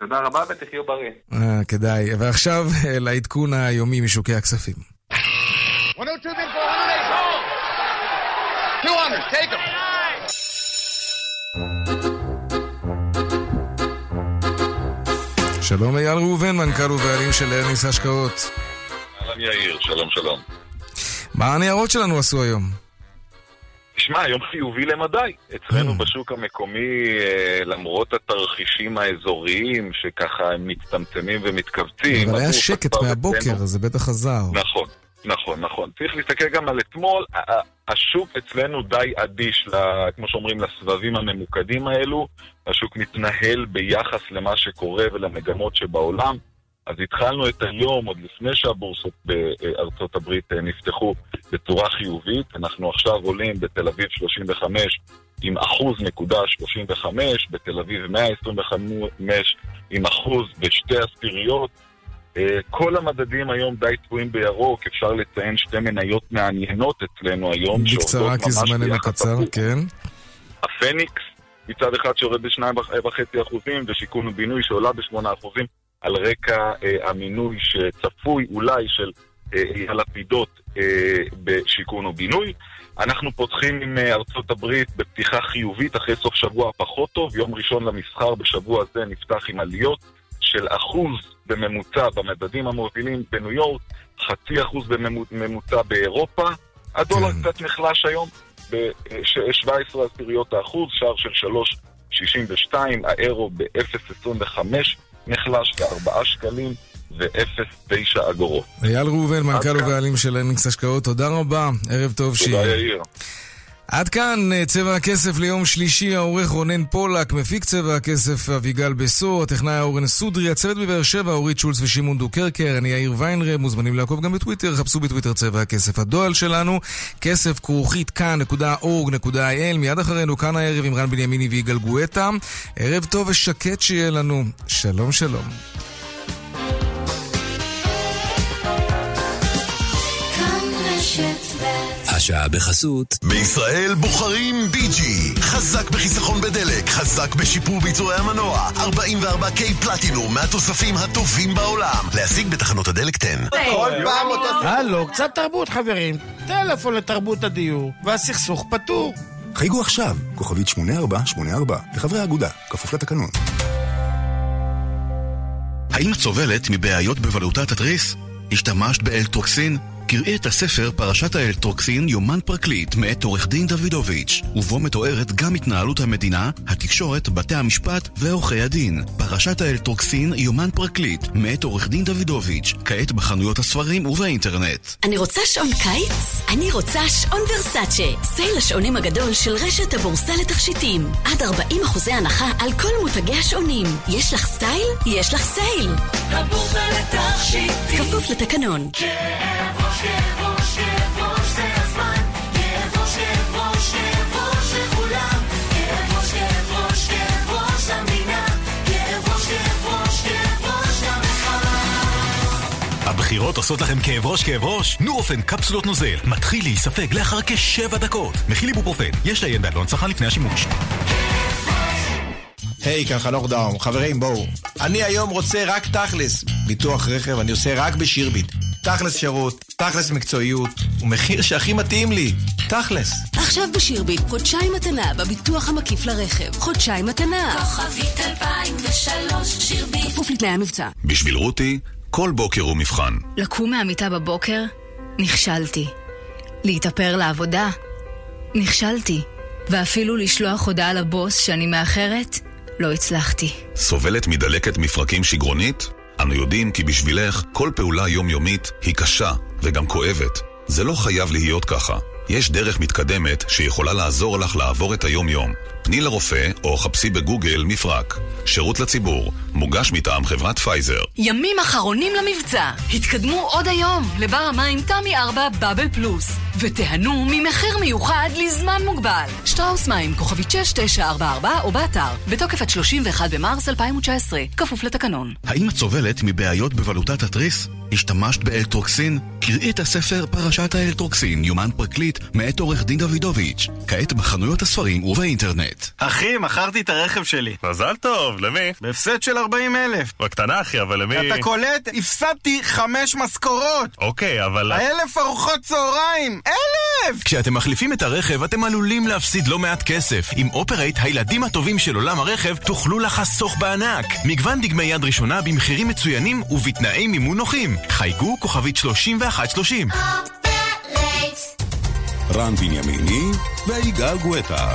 [SPEAKER 32] תודה רבה ותחיו בריא.
[SPEAKER 1] אה, כדאי. ועכשיו לעדכון היומי משוקי הכספים.
[SPEAKER 18] 200, take them.
[SPEAKER 1] שלום אייל ראובן, מנכ"ל ובעלים של ארניס השקעות.
[SPEAKER 33] אהלן יאיר, שלום שלום.
[SPEAKER 1] מה הניירות שלנו עשו היום?
[SPEAKER 33] תשמע, יום חיובי למדי. אצלנו בשוק המקומי, אה, למרות התרחישים האזוריים, שככה הם מצטמצמים ומתכווצים...
[SPEAKER 1] אבל היה שקט מהבוקר,
[SPEAKER 33] אצלנו-
[SPEAKER 1] זה בטח עזר.
[SPEAKER 33] נכון, נכון, נכון. צריך להסתכל גם על אתמול. השוק אצלנו די אדיש, ל- כמו שאומרים, לסבבים הממוקדים האלו. השוק מתנהל ביחס למה שקורה ולמגמות שבעולם. אז התחלנו את היום, עוד לפני שהבורסות בארצות הברית אה, נפתחו בצורה חיובית. אנחנו עכשיו עולים בתל אביב 35 עם אחוז נקודה 35, בתל אביב 125 עם אחוז בשתי עשיריות. אה, כל המדדים היום די צבועים בירוק, אפשר לציין שתי מניות מעניינות אצלנו היום,
[SPEAKER 1] בקצרה, כי זמננו קצר. כן.
[SPEAKER 33] הפניקס מצד אחד שיורד ב-2.5 אחוזים, ושיכון ובינוי שעולה ב-8 אחוזים, על רקע אה, המינוי שצפוי אולי של אה, אייל לפידות אה, בשיכון ובינוי. אנחנו פותחים עם אה, ארצות הברית בפתיחה חיובית אחרי סוף שבוע פחות טוב. יום ראשון למסחר בשבוע הזה נפתח עם עליות של אחוז בממוצע במדדים המובילים בניו יורק, חצי אחוז בממוצע באירופה. הדולר קצת נחלש היום ב-17 עשיריות האחוז, שער של 3.62, האירו ב-0.25 נחלש ב-4 שקלים ו-0.9 אגורות.
[SPEAKER 1] אייל ראובן, מנכ"ל ובעלים של אניקס השקעות, תודה רבה, ערב טוב שיהיה.
[SPEAKER 33] תודה יאיר.
[SPEAKER 1] עד כאן אה, צבע הכסף ליום שלישי, העורך רונן פולק, מפיק צבע הכסף אביגל בסור, הטכנאי אורן סודרי, הצוות בבאר שבע, אורית שולץ ושמעון דוקרקר, אני יאיר ויינרב, מוזמנים לעקוב גם בטוויטר, חפשו בטוויטר צבע הכסף. הדואל שלנו, כסף כרוכית כאן.org.il, מיד אחרינו כאן הערב עם רן בנימיני ויגאל גואטה. ערב טוב ושקט שיהיה לנו. שלום שלום.
[SPEAKER 17] השעה בחסות.
[SPEAKER 29] בישראל בוחרים ביג'י. חזק בחיסכון בדלק, חזק בשיפור ביצועי המנוע. 44K פלטינום מהתוספים הטובים בעולם. להשיג בתחנות הדלק 10.
[SPEAKER 34] כל פעם אותו... הלו, קצת תרבות חברים. טלפון לתרבות הדיור, והסכסוך פתור.
[SPEAKER 35] חייגו עכשיו, כוכבית 8484, לחברי האגודה, כפוף לתקנון.
[SPEAKER 36] האם את סובלת מבעיות בבלוטת התריס? השתמשת באלטרוקסין? קראי את הספר פרשת האלטרוקסין יומן פרקליט מאת עורך דין דוידוביץ', ובו מתוארת גם התנהלות המדינה, התקשורת, בתי המשפט ועורכי הדין. פרשת האלטרוקסין יומן פרקליט מאת עורך דין דוידוביץ', כעת בחנויות הספרים ובאינטרנט.
[SPEAKER 37] אני רוצה שעון קיץ? אני רוצה שעון ורסאצ'ה. sale השעונים הגדול של רשת הבורסה לתכשיטים. עד 40 אחוזי הנחה על כל מותגי השעונים. יש לך style? יש לך sale.
[SPEAKER 18] הבורסה לתכשיטים
[SPEAKER 37] כפוף לתקנון.
[SPEAKER 18] כאב
[SPEAKER 24] הבחירות עושות לכם כאב ראש כאב ראש? נורופן קפסולות נוזל מתחיל להיספג לאחר כשבע דקות. מכיל איבופרופן, יש לעיין בעלון צרכן לפני השימוש.
[SPEAKER 34] היי, כאן חנוך דאום. חברים, בואו. אני היום רוצה רק תכלס. ביטוח רכב אני עושה רק בשירביט. תכלס שירות, תכלס מקצועיות, ומחיר שהכי מתאים לי. תכלס.
[SPEAKER 37] עכשיו בשירביט, חודשיים מתנה בביטוח המקיף לרכב. חודשיים מתנה.
[SPEAKER 18] כוכבית 2003 שירביט
[SPEAKER 37] כפוף לתנאי המבצע.
[SPEAKER 25] בשביל רותי, כל בוקר הוא מבחן.
[SPEAKER 23] לקום מהמיטה בבוקר? נכשלתי. להתאפר לעבודה? נכשלתי. ואפילו לשלוח הודעה לבוס שאני מאחרת? לא הצלחתי.
[SPEAKER 25] סובלת מדלקת מפרקים שגרונית? אנו יודעים כי בשבילך כל פעולה יומיומית היא קשה וגם כואבת. זה לא חייב להיות ככה. יש דרך מתקדמת שיכולה לעזור לך לעבור את היום-יום. פני לרופא או חפשי בגוגל מפרק. שירות לציבור, מוגש מטעם חברת פייזר.
[SPEAKER 21] ימים אחרונים למבצע. התקדמו עוד היום לבר המים תמי 4 בבל פלוס, ותיהנו ממחיר מיוחד לזמן מוגבל. שטראוס מים, כוכבית 6944 או באתר, בתוקף עד 31 במרס 2019, כפוף לתקנון.
[SPEAKER 36] האם את סובלת מבעיות בבלוטת התריס? השתמשת באלטרוקסין? קראי את הספר פרשת האלטרוקסין יומן פרקליט מאת עורך דין דוידוביץ', כעת בחנויות הספרים ובאינטרנט.
[SPEAKER 34] אחי, מכרתי את הרכב שלי.
[SPEAKER 20] מזל טוב, למי?
[SPEAKER 34] בהפסד של 40 אלף.
[SPEAKER 20] בקטנה אחי, אבל למי...
[SPEAKER 34] אתה קולט? הפסדתי חמש משכורות!
[SPEAKER 20] אוקיי, אבל...
[SPEAKER 34] אלף ארוחות צהריים! אלף!
[SPEAKER 24] כשאתם מחליפים את הרכב, אתם עלולים להפסיד לא מעט כסף. עם אופרייט, הילדים הטובים של עולם הרכב, תוכלו לחסוך בענק. מגוון דגמי יד ראשונה במחירים מצוינים ובתנאי מימון נוחים. חייגו כוכבית 3130.
[SPEAKER 29] רן בנימיני ויגאל גואטה.